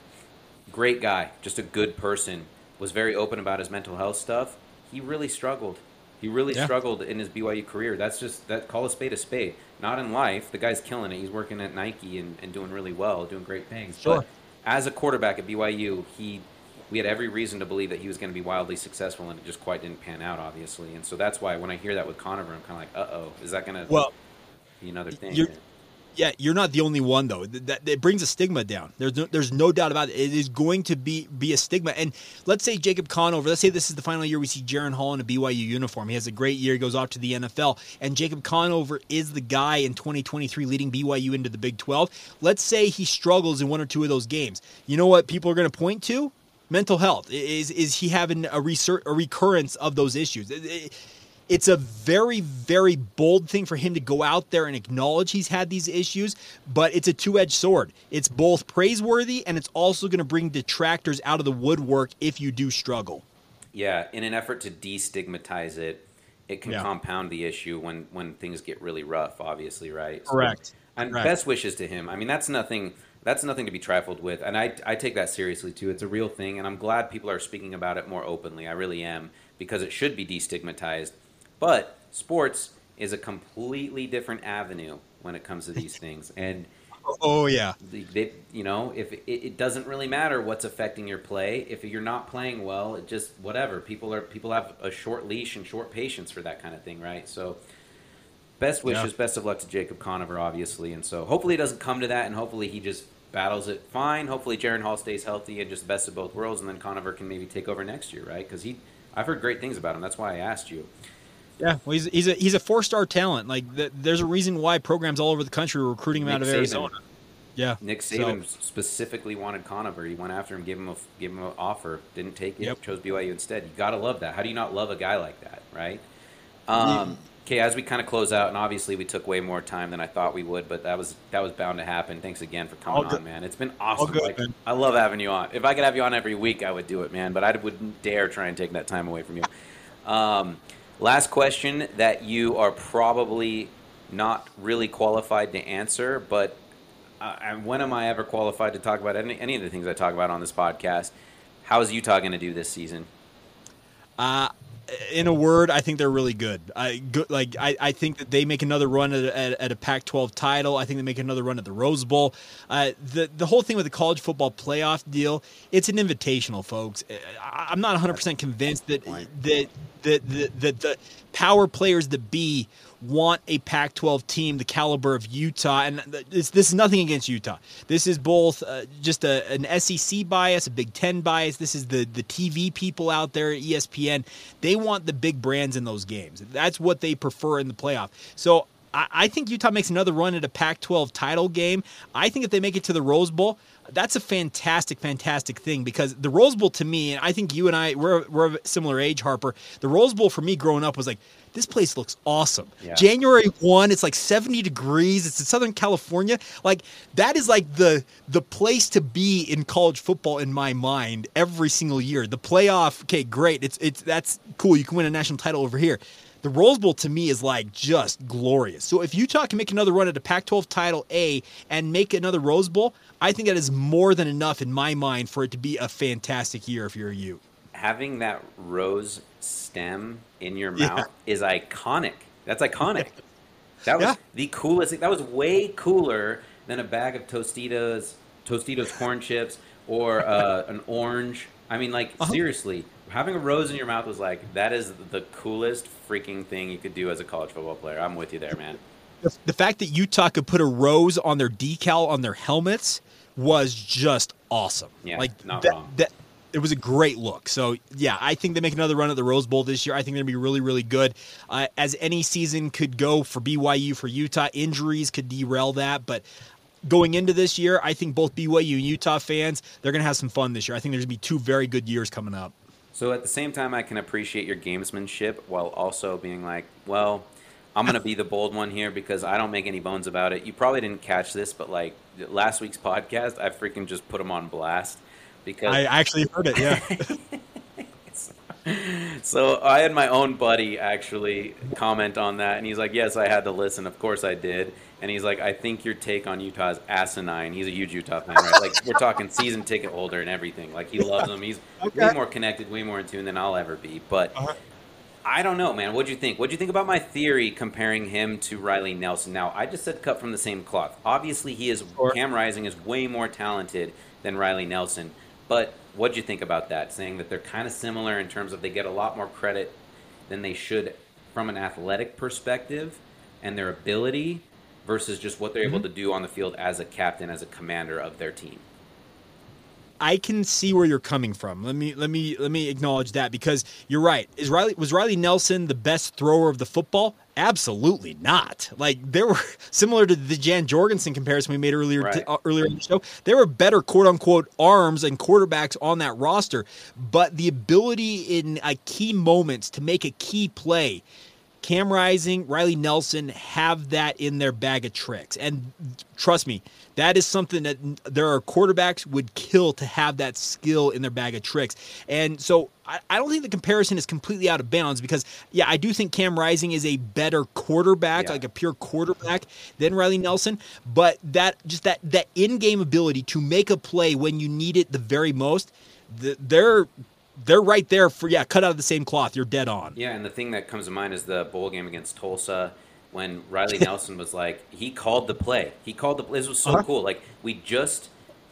great guy, just a good person. Was very open about his mental health stuff. He really struggled. He really yeah. struggled in his BYU career. That's just that call a spade a spade. Not in life. The guy's killing it. He's working at Nike and, and doing really well, doing great things. Sure. But as a quarterback at BYU, he we had every reason to believe that he was going to be wildly successful, and it just quite didn't pan out, obviously. And so that's why when I hear that with Conover, I'm kind of like, uh oh, is that going to well, be another thing? Yeah, you're not the only one though. That, it brings a stigma down. There's no, there's no doubt about it. It is going to be be a stigma. And let's say Jacob Conover. Let's say this is the final year we see Jaren Hall in a BYU uniform. He has a great year. He goes off to the NFL, and Jacob Conover is the guy in 2023 leading BYU into the Big 12. Let's say he struggles in one or two of those games. You know what people are going to point to? Mental health. Is is he having a, recur- a recurrence of those issues? It, it, it's a very, very bold thing for him to go out there and acknowledge he's had these issues, but it's a two edged sword. It's both praiseworthy and it's also going to bring detractors out of the woodwork if you do struggle. Yeah, in an effort to destigmatize it, it can yeah. compound the issue when, when things get really rough, obviously, right? Correct. So, and Correct. best wishes to him. I mean, that's nothing. That's nothing to be trifled with, and I, I take that seriously too. It's a real thing, and I'm glad people are speaking about it more openly. I really am because it should be destigmatized but sports is a completely different avenue when it comes to these things. And oh yeah, they, you know, if it, it, doesn't really matter what's affecting your play, if you're not playing well, it just whatever. People are people have a short leash and short patience for that kind of thing, right? So. Best wishes, yeah. best of luck to Jacob Conover, obviously, and so hopefully it doesn't come to that, and hopefully he just battles it fine. Hopefully Jaren Hall stays healthy and just best of both worlds, and then Conover can maybe take over next year, right? Because he, I've heard great things about him. That's why I asked you. Yeah, well, he's he's a he's a four star talent. Like the, there's a reason why programs all over the country are recruiting him Nick out of Saban. Arizona. Yeah, Nick Saban so. specifically wanted Conover. He went after him, gave him a gave him an offer, didn't take it, yep. chose BYU instead. You gotta love that. How do you not love a guy like that, right? Um, okay, as we kind of close out, and obviously we took way more time than I thought we would, but that was that was bound to happen. Thanks again for coming on, man. It's been awesome. Good, like, I love having you on. If I could have you on every week, I would do it, man. But I wouldn't dare try and take that time away from you. Um, Last question that you are probably not really qualified to answer, but uh, when am I ever qualified to talk about any, any of the things I talk about on this podcast? How is Utah going to do this season? Uh, in a word, I think they're really good. I like I, I think that they make another run at, at, at, a Pac-12 title. I think they make another run at the Rose Bowl. Uh, the the whole thing with the college football playoff deal, it's an invitational, folks. I'm not 100 percent convinced that that that the, the, the power players that be want a Pac 12 team the caliber of Utah. And this, this is nothing against Utah. This is both uh, just a, an SEC bias, a Big Ten bias. This is the, the TV people out there at ESPN. They want the big brands in those games. That's what they prefer in the playoff. So I think Utah makes another run at a Pac 12 title game. I think if they make it to the Rose Bowl, that's a fantastic, fantastic thing because the Rose Bowl to me, and I think you and I, we're, we're a similar age, Harper. The Rose Bowl for me growing up was like, this place looks awesome. Yeah. January 1, it's like 70 degrees. It's in Southern California. Like that is like the the place to be in college football in my mind every single year. The playoff, okay, great. It's it's that's cool. You can win a national title over here the Rose Bowl to me is like just glorious. So if Utah can make another run at a Pac 12 title A and make another Rose Bowl, I think that is more than enough in my mind for it to be a fantastic year if you're a Ute. Having that rose stem in your mouth yeah. is iconic. That's iconic. That was yeah. the coolest. That was way cooler than a bag of Tostitos, Tostitos corn chips, or uh, an orange. I mean, like uh-huh. seriously, having a rose in your mouth was like that is the coolest freaking thing you could do as a college football player. I'm with you there, man. The, the fact that Utah could put a rose on their decal on their helmets was just awesome. Yeah, like not that, wrong. That, it was a great look. So yeah, I think they make another run at the Rose Bowl this year. I think they're gonna be really, really good. Uh, as any season could go for BYU, for Utah, injuries could derail that, but. Going into this year, I think both BYU and Utah fans, they're going to have some fun this year. I think there's going to be two very good years coming up. So at the same time, I can appreciate your gamesmanship while also being like, well, I'm going to be the bold one here because I don't make any bones about it. You probably didn't catch this, but like last week's podcast, I freaking just put them on blast because I actually heard it. Yeah. so I had my own buddy actually comment on that, and he's like, "Yes, I had to listen. Of course I did." And he's like, "I think your take on Utah is asinine." He's a huge Utah fan, right? like we're talking season ticket holder and everything. Like he loves them. He's okay. way more connected, way more in tune than I'll ever be. But uh-huh. I don't know, man. What'd you think? What'd you think about my theory comparing him to Riley Nelson? Now, I just said cut from the same cloth. Obviously, he is sure. Cam Rising is way more talented than Riley Nelson. But what'd you think about that? Saying that they're kind of similar in terms of they get a lot more credit than they should from an athletic perspective and their ability, versus just what they're mm-hmm. able to do on the field as a captain, as a commander of their team. I can see where you're coming from. Let me let me let me acknowledge that because you're right. Is Riley was Riley Nelson the best thrower of the football? Absolutely not. Like there were similar to the Jan Jorgensen comparison we made earlier right. to, uh, earlier in the show. There were better quote unquote arms and quarterbacks on that roster, but the ability in a key moments to make a key play Cam Rising, Riley Nelson have that in their bag of tricks. And trust me, that is something that there are quarterbacks would kill to have that skill in their bag of tricks. And so I, I don't think the comparison is completely out of bounds because, yeah, I do think Cam Rising is a better quarterback, yeah. like a pure quarterback than Riley Nelson. But that just that that in-game ability to make a play when you need it the very most, the, they're they're right there for yeah, cut out of the same cloth. You're dead on. Yeah, and the thing that comes to mind is the bowl game against Tulsa when Riley Nelson was like he called the play. He called the play. this was so uh-huh. cool. Like we just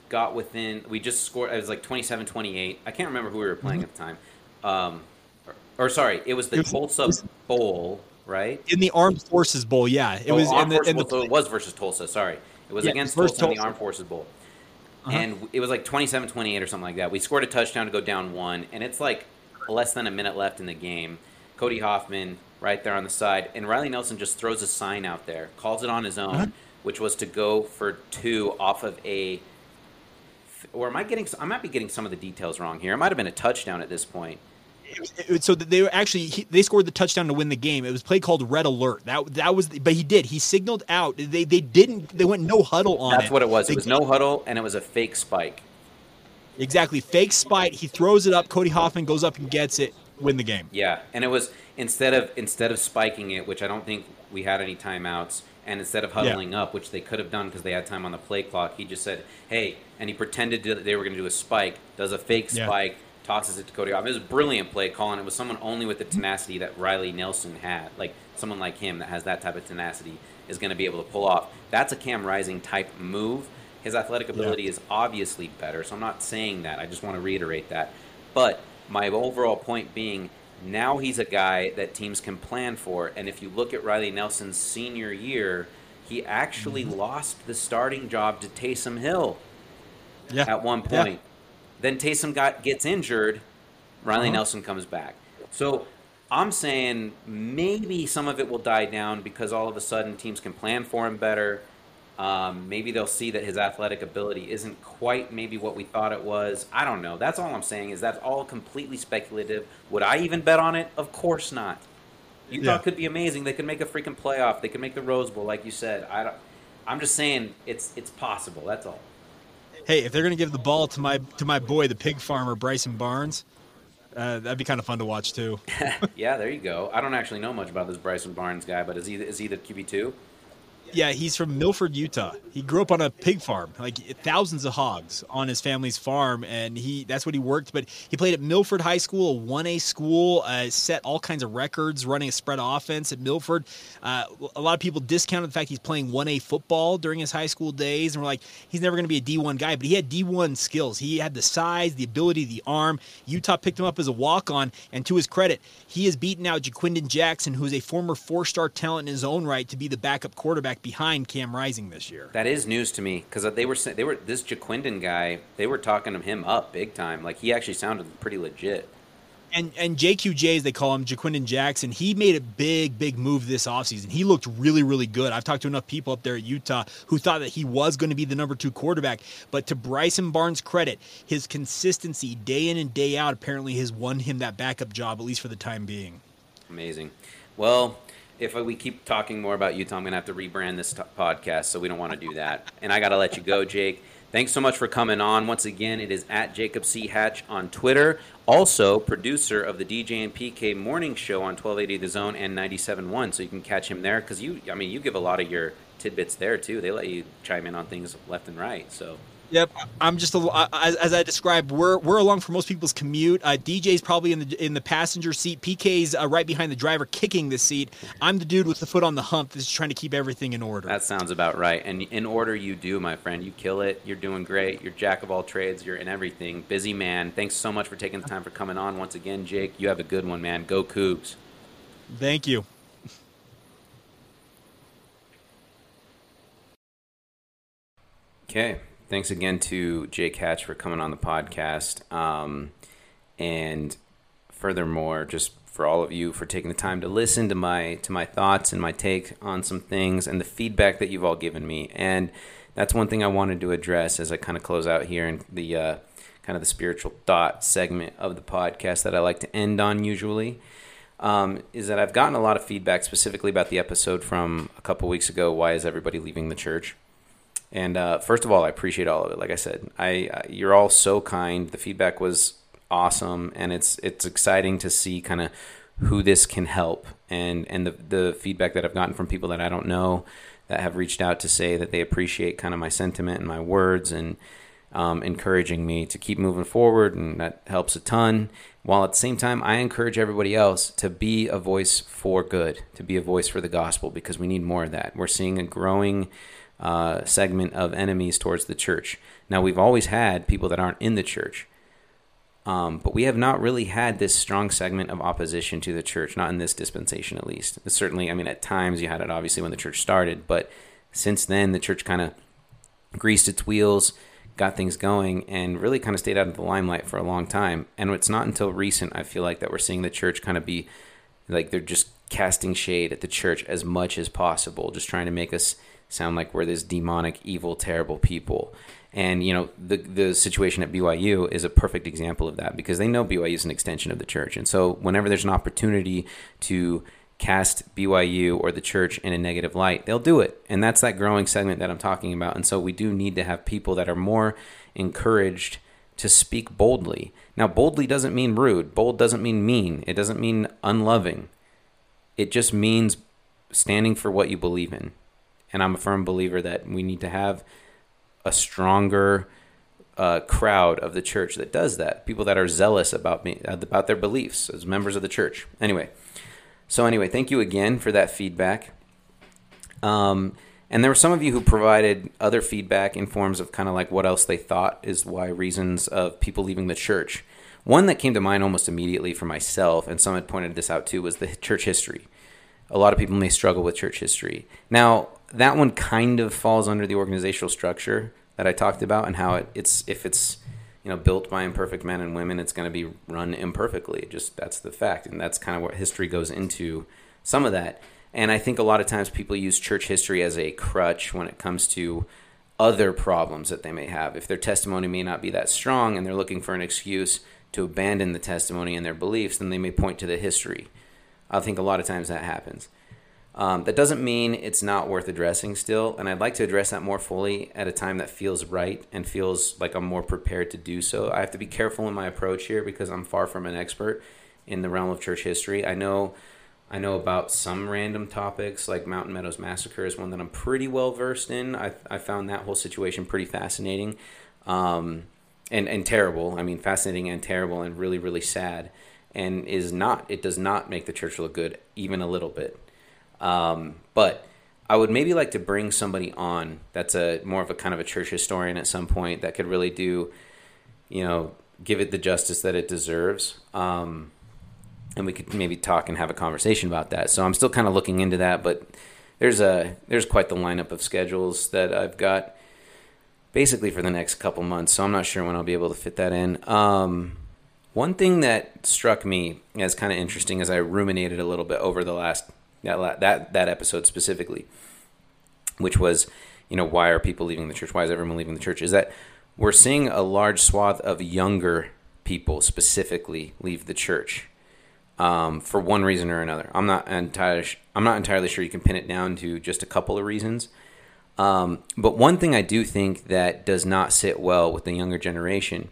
got within we just scored it was like 27-28. I can't remember who we were playing mm-hmm. at the time. Um or, or, sorry, it was the it was, Tulsa Bowl, right? In the Armed Forces Bowl, yeah. It oh, was in the, in the, it was versus Tulsa, sorry. It was yeah, against Tulsa, Tulsa in the Armed Forces Bowl. Uh-huh. And it was like 27 28 or something like that. We scored a touchdown to go down one, and it's like less than a minute left in the game. Cody Hoffman right there on the side, and Riley Nelson just throws a sign out there, calls it on his own, uh-huh. which was to go for two off of a. Or am I getting? I might be getting some of the details wrong here. It might have been a touchdown at this point so they were actually he, they scored the touchdown to win the game. It was play called red alert. That that was, but he did. He signaled out. They they didn't. They went no huddle on. That's it. what it was. They, it was no huddle, and it was a fake spike. Exactly, fake spike. He throws it up. Cody Hoffman goes up and gets it. Win the game. Yeah, and it was instead of instead of spiking it, which I don't think we had any timeouts, and instead of huddling yeah. up, which they could have done because they had time on the play clock, he just said, "Hey," and he pretended to, they were going to do a spike. Does a fake spike. Tosses it to Cody Hoffman. It was a brilliant play calling. It was someone only with the tenacity that Riley Nelson had. Like someone like him that has that type of tenacity is going to be able to pull off. That's a Cam Rising type move. His athletic ability yeah. is obviously better, so I'm not saying that. I just want to reiterate that. But my overall point being, now he's a guy that teams can plan for. And if you look at Riley Nelson's senior year, he actually mm-hmm. lost the starting job to Taysom Hill yeah. at one point. Yeah. Then Taysom got gets injured. Riley uh-huh. Nelson comes back. So I'm saying maybe some of it will die down because all of a sudden teams can plan for him better. Um, maybe they'll see that his athletic ability isn't quite maybe what we thought it was. I don't know. That's all I'm saying is that's all completely speculative. Would I even bet on it? Of course not. Utah yeah. could be amazing. They could make a freaking playoff. They could make the Rose Bowl, like you said. I don't, I'm just saying it's it's possible. That's all hey, if they're going to give the ball to my to my boy, the pig farmer Bryson Barnes, uh, that'd be kind of fun to watch too. yeah, there you go. I don't actually know much about this Bryson Barnes guy, but is he is he the QB two? Yeah, he's from Milford, Utah. He grew up on a pig farm, like thousands of hogs on his family's farm, and he that's what he worked. But he played at Milford High School, a one A school, uh, set all kinds of records running a spread offense at Milford. Uh, a lot of people discounted the fact he's playing one A football during his high school days, and we're like, he's never going to be a D one guy. But he had D one skills. He had the size, the ability, the arm. Utah picked him up as a walk on, and to his credit, he has beaten out Ja'Quinden Jackson, who is a former four star talent in his own right, to be the backup quarterback behind Cam Rising this year. That is news to me because they were they were this Ja'Quinden guy. They were talking to him up big time. Like he actually sounded pretty legit. And and JQJ as they call him, Ja'Quinden Jackson, he made a big big move this offseason. He looked really really good. I've talked to enough people up there at Utah who thought that he was going to be the number two quarterback. But to Bryson Barnes' credit, his consistency day in and day out apparently has won him that backup job at least for the time being. Amazing. Well, if we keep talking more about Utah, I'm going to have to rebrand this t- podcast, so we don't want to do that. And I got to let you go, Jake. Thanks so much for coming on. Once again, it is at Jacob C. Hatch on Twitter. Also, producer of the DJ and PK morning show on 1280 The Zone and 97.1, so you can catch him there. Because you, I mean, you give a lot of your tidbits there too. They let you chime in on things left and right. So Yep, I'm just a, as I described. We're we're along for most people's commute. Uh, DJ's probably in the in the passenger seat. PK's uh, right behind the driver, kicking the seat. I'm the dude with the foot on the hump that's trying to keep everything in order. That sounds about right. And in order, you do, my friend. You kill it. You're doing great. You're jack of all trades. You're in everything. Busy man. Thanks so much for taking the time for coming on once again, Jake. You have a good one, man. Go Cougs. Thank you. Okay. Thanks again to Jake Hatch for coming on the podcast. Um, and furthermore, just for all of you for taking the time to listen to my to my thoughts and my take on some things and the feedback that you've all given me. And that's one thing I wanted to address as I kind of close out here in the uh, kind of the spiritual thought segment of the podcast that I like to end on usually. Um, is that I've gotten a lot of feedback specifically about the episode from a couple weeks ago. Why is everybody leaving the church? And uh, first of all, I appreciate all of it. Like I said, I, I you're all so kind. The feedback was awesome, and it's it's exciting to see kind of who this can help, and and the the feedback that I've gotten from people that I don't know that have reached out to say that they appreciate kind of my sentiment and my words and um, encouraging me to keep moving forward, and that helps a ton. While at the same time, I encourage everybody else to be a voice for good, to be a voice for the gospel, because we need more of that. We're seeing a growing uh, segment of enemies towards the church. Now, we've always had people that aren't in the church, um, but we have not really had this strong segment of opposition to the church, not in this dispensation at least. Certainly, I mean, at times you had it obviously when the church started, but since then the church kind of greased its wheels, got things going, and really kind of stayed out of the limelight for a long time. And it's not until recent, I feel like, that we're seeing the church kind of be like they're just casting shade at the church as much as possible, just trying to make us sound like we're this demonic, evil, terrible people. And you know the the situation at BYU is a perfect example of that because they know BYU is an extension of the church, and so whenever there's an opportunity to cast BYU or the church in a negative light, they'll do it. And that's that growing segment that I'm talking about. And so we do need to have people that are more encouraged to speak boldly. Now, boldly doesn't mean rude, bold doesn't mean mean, it doesn't mean unloving. It just means standing for what you believe in. And I'm a firm believer that we need to have a stronger uh, crowd of the church that does that. People that are zealous about me about their beliefs as members of the church. Anyway, so anyway, thank you again for that feedback. Um, and there were some of you who provided other feedback in forms of kind of like what else they thought is why reasons of people leaving the church. One that came to mind almost immediately for myself, and some had pointed this out too, was the church history. A lot of people may struggle with church history. Now, that one kind of falls under the organizational structure that I talked about and how it, it's if it's you know built by imperfect men and women, it's going to be run imperfectly. Just that's the fact, and that's kind of what history goes into some of that. And I think a lot of times people use church history as a crutch when it comes to other problems that they may have. If their testimony may not be that strong and they're looking for an excuse to abandon the testimony and their beliefs, then they may point to the history. I think a lot of times that happens. Um, that doesn't mean it's not worth addressing still, and I'd like to address that more fully at a time that feels right and feels like I'm more prepared to do so. I have to be careful in my approach here because I'm far from an expert in the realm of church history. I know I know about some random topics, like Mountain Meadows Massacre is one that I'm pretty well versed in. I, I found that whole situation pretty fascinating um, and, and terrible. I mean, fascinating and terrible and really, really sad. And is not, it does not make the church look good, even a little bit. Um, but I would maybe like to bring somebody on that's a more of a kind of a church historian at some point that could really do, you know, give it the justice that it deserves. Um, and we could maybe talk and have a conversation about that. So I'm still kind of looking into that, but there's a there's quite the lineup of schedules that I've got basically for the next couple months. So I'm not sure when I'll be able to fit that in. Um, one thing that struck me as kind of interesting as I ruminated a little bit over the last that that that episode specifically, which was, you know, why are people leaving the church? Why is everyone leaving the church? Is that we're seeing a large swath of younger people specifically leave the church um, for one reason or another. I'm not entirely I'm not entirely sure you can pin it down to just a couple of reasons. Um, but one thing I do think that does not sit well with the younger generation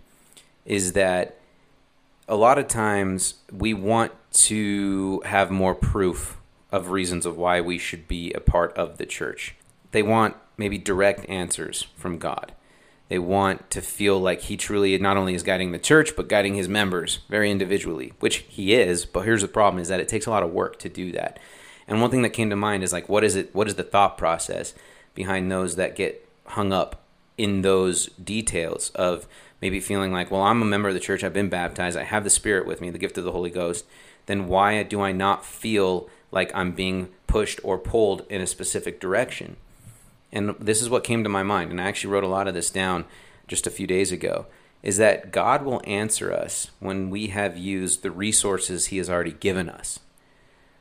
is that a lot of times we want to have more proof of reasons of why we should be a part of the church. They want maybe direct answers from God. They want to feel like he truly not only is guiding the church, but guiding his members very individually, which he is. But here's the problem is that it takes a lot of work to do that. And one thing that came to mind is like, what is it? What is the thought process behind those that get hung up in those details of maybe feeling like, well, I'm a member of the church, I've been baptized, I have the Spirit with me, the gift of the Holy Ghost. Then why do I not feel like I'm being pushed or pulled in a specific direction. and this is what came to my mind, and I actually wrote a lot of this down just a few days ago, is that God will answer us when we have used the resources He has already given us.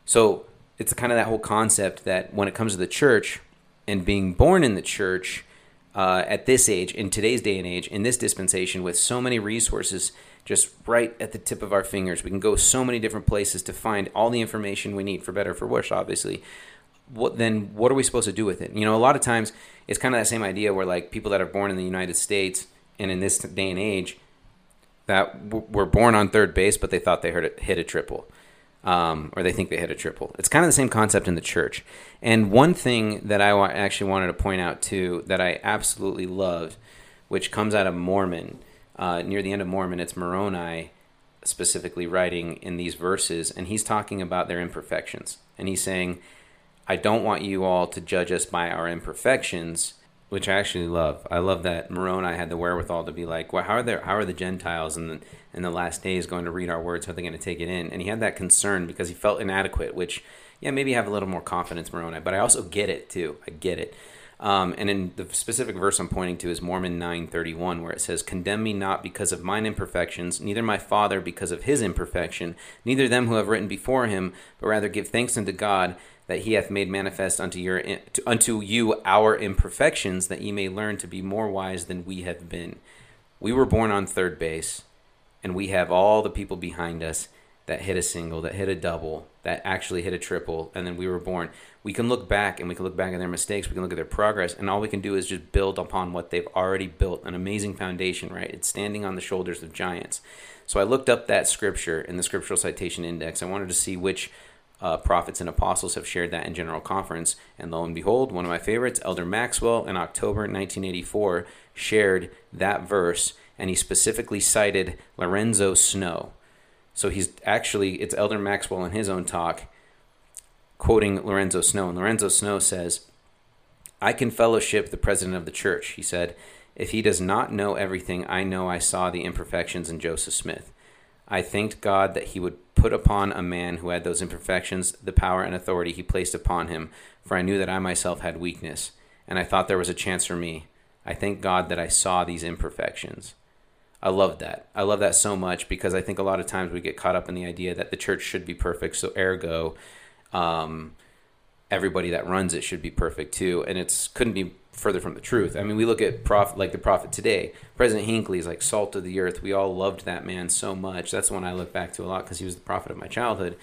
So it's kind of that whole concept that when it comes to the church and being born in the church uh, at this age, in today's day and age, in this dispensation, with so many resources just right at the tip of our fingers, we can go so many different places to find all the information we need for better for worse, obviously. What then? What are we supposed to do with it? You know, a lot of times it's kind of that same idea where like people that are born in the United States and in this day and age that w- were born on third base, but they thought they heard it, hit a triple um, or they think they hit a triple. It's kind of the same concept in the church. And one thing that I wa- actually wanted to point out too that I absolutely loved, which comes out of Mormon, uh, near the end of Mormon, it's Moroni specifically writing in these verses, and he's talking about their imperfections. And he's saying, I don't want you all to judge us by our imperfections, which I actually love. I love that Moroni had the wherewithal to be like, well, how are the how are the Gentiles in the in the last days going to read our words? How are they going to take it in? And he had that concern because he felt inadequate. Which, yeah, maybe have a little more confidence, Moroni. But I also get it too. I get it. Um, and in the specific verse I'm pointing to is Mormon 9:31, where it says, "Condemn me not because of mine imperfections, neither my father because of his imperfection, neither them who have written before him, but rather give thanks unto God." That he hath made manifest unto your unto you our imperfections that ye may learn to be more wise than we have been. We were born on third base and we have all the people behind us that hit a single that hit a double that actually hit a triple and then we were born. We can look back and we can look back at their mistakes we can look at their progress and all we can do is just build upon what they've already built an amazing foundation right? It's standing on the shoulders of giants. So i looked up that scripture in the scriptural citation index. I wanted to see which uh, prophets and apostles have shared that in general conference. And lo and behold, one of my favorites, Elder Maxwell, in October 1984, shared that verse, and he specifically cited Lorenzo Snow. So he's actually, it's Elder Maxwell in his own talk, quoting Lorenzo Snow. And Lorenzo Snow says, I can fellowship the president of the church, he said. If he does not know everything, I know I saw the imperfections in Joseph Smith. I thanked God that he would put upon a man who had those imperfections the power and authority he placed upon him, for I knew that I myself had weakness, and I thought there was a chance for me. I thank God that I saw these imperfections. I love that. I love that so much because I think a lot of times we get caught up in the idea that the church should be perfect, so ergo, um, everybody that runs it should be perfect too. And it's couldn't be further from the truth. I mean, we look at prof like the prophet today. President Hinckley is like salt of the earth. We all loved that man so much. That's the one I look back to a lot because he was the prophet of my childhood,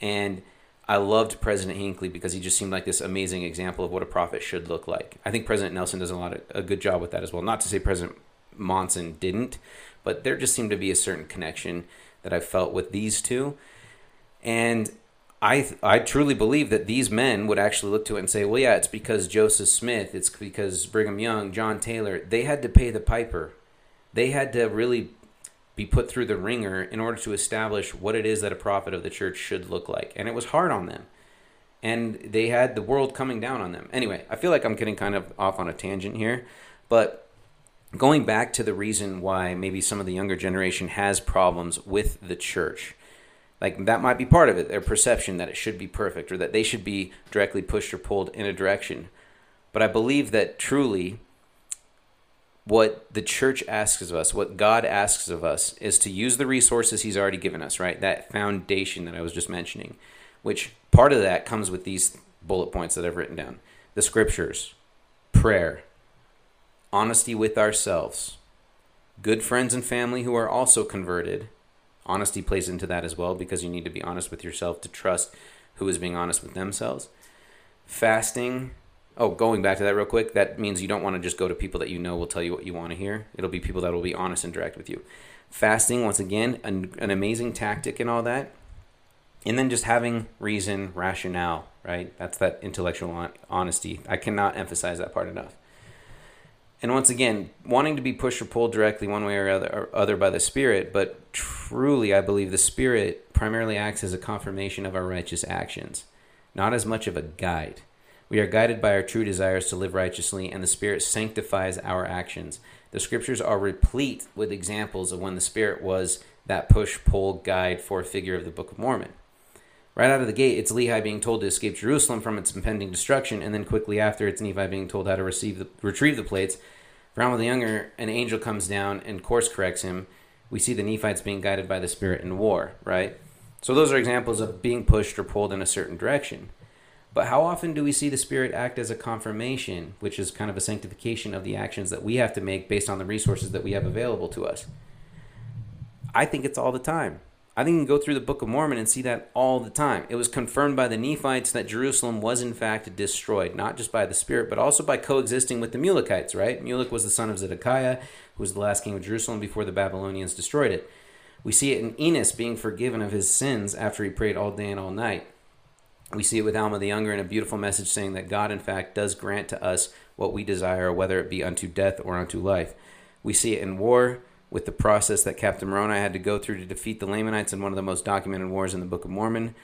and I loved President Hinckley because he just seemed like this amazing example of what a prophet should look like. I think President Nelson does a lot of a good job with that as well. Not to say President Monson didn't, but there just seemed to be a certain connection that I felt with these two, and I I truly believe that these men would actually look to it and say, well, yeah, it's because Joseph Smith, it's because Brigham Young, John Taylor, they had to pay the piper. They had to really be put through the ringer in order to establish what it is that a prophet of the church should look like. And it was hard on them. And they had the world coming down on them. Anyway, I feel like I'm getting kind of off on a tangent here, but going back to the reason why maybe some of the younger generation has problems with the church like that might be part of it their perception that it should be perfect or that they should be directly pushed or pulled in a direction. But i believe that truly what the church asks of us what god asks of us is to use the resources he's already given us right? That foundation that i was just mentioning which part of that comes with these bullet points that i've written down. The scriptures prayer honesty with ourselves good friends and family who are also converted Honesty plays into that as well because you need to be honest with yourself to trust who is being honest with themselves. Fasting. Oh, going back to that real quick, that means you don't want to just go to people that you know will tell you what you want to hear. It'll be people that will be honest and direct with you. Fasting, once again, an, an amazing tactic and all that. And then just having reason, rationale, right? That's that intellectual honesty. I cannot emphasize that part enough. And once again, wanting to be pushed or pulled directly one way or other, or other by the Spirit, but truly, I believe the Spirit primarily acts as a confirmation of our righteous actions, not as much of a guide. We are guided by our true desires to live righteously, and the Spirit sanctifies our actions. The scriptures are replete with examples of when the Spirit was that push pull guide for a figure of the Book of Mormon. Right out of the gate, it's Lehi being told to escape Jerusalem from its impending destruction, and then quickly after, it's Nephi being told how to receive the, retrieve the plates. For Alma the Younger, an angel comes down and course corrects him. We see the Nephites being guided by the Spirit in war, right? So those are examples of being pushed or pulled in a certain direction. But how often do we see the Spirit act as a confirmation, which is kind of a sanctification of the actions that we have to make based on the resources that we have available to us? I think it's all the time. I think you can go through the Book of Mormon and see that all the time. It was confirmed by the Nephites that Jerusalem was in fact destroyed, not just by the Spirit, but also by coexisting with the Mulekites, right? Mulek was the son of Zedekiah, who was the last king of Jerusalem before the Babylonians destroyed it. We see it in Enos being forgiven of his sins after he prayed all day and all night. We see it with Alma the Younger in a beautiful message saying that God, in fact, does grant to us what we desire, whether it be unto death or unto life. We see it in war with the process that Captain Moroni had to go through to defeat the Lamanites in one of the most documented wars in the Book of Mormon.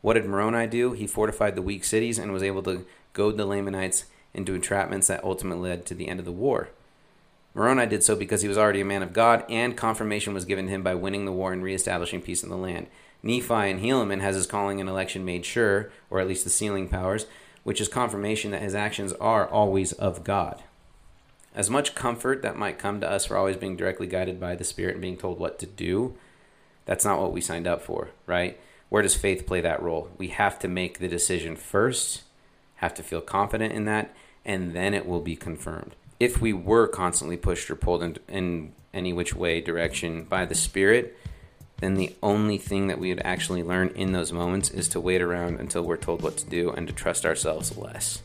What did Moroni do? He fortified the weak cities and was able to goad the Lamanites into entrapments that ultimately led to the end of the war. Moroni did so because he was already a man of God, and confirmation was given him by winning the war and reestablishing peace in the land. Nephi and Helaman has his calling and election made sure, or at least the sealing powers, which is confirmation that his actions are always of God. As much comfort that might come to us for always being directly guided by the Spirit and being told what to do, that's not what we signed up for, right? Where does faith play that role? We have to make the decision first, have to feel confident in that, and then it will be confirmed. If we were constantly pushed or pulled in, in any which way direction by the Spirit, then the only thing that we would actually learn in those moments is to wait around until we're told what to do and to trust ourselves less.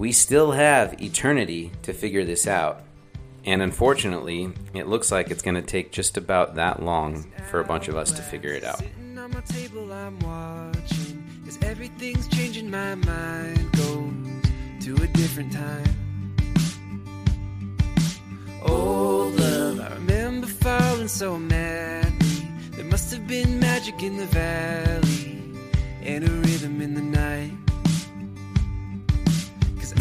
We still have eternity to figure this out. And unfortunately, it looks like it's going to take just about that long for a bunch of us to figure it out. Everything's changing, my mind goes to a different time. Old love, I remember falling so madly. There must have been magic in the valley and a rhythm in the night.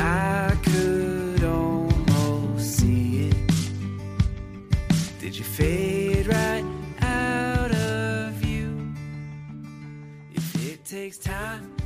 I could almost see it. Did you fade right out of I, if it takes time.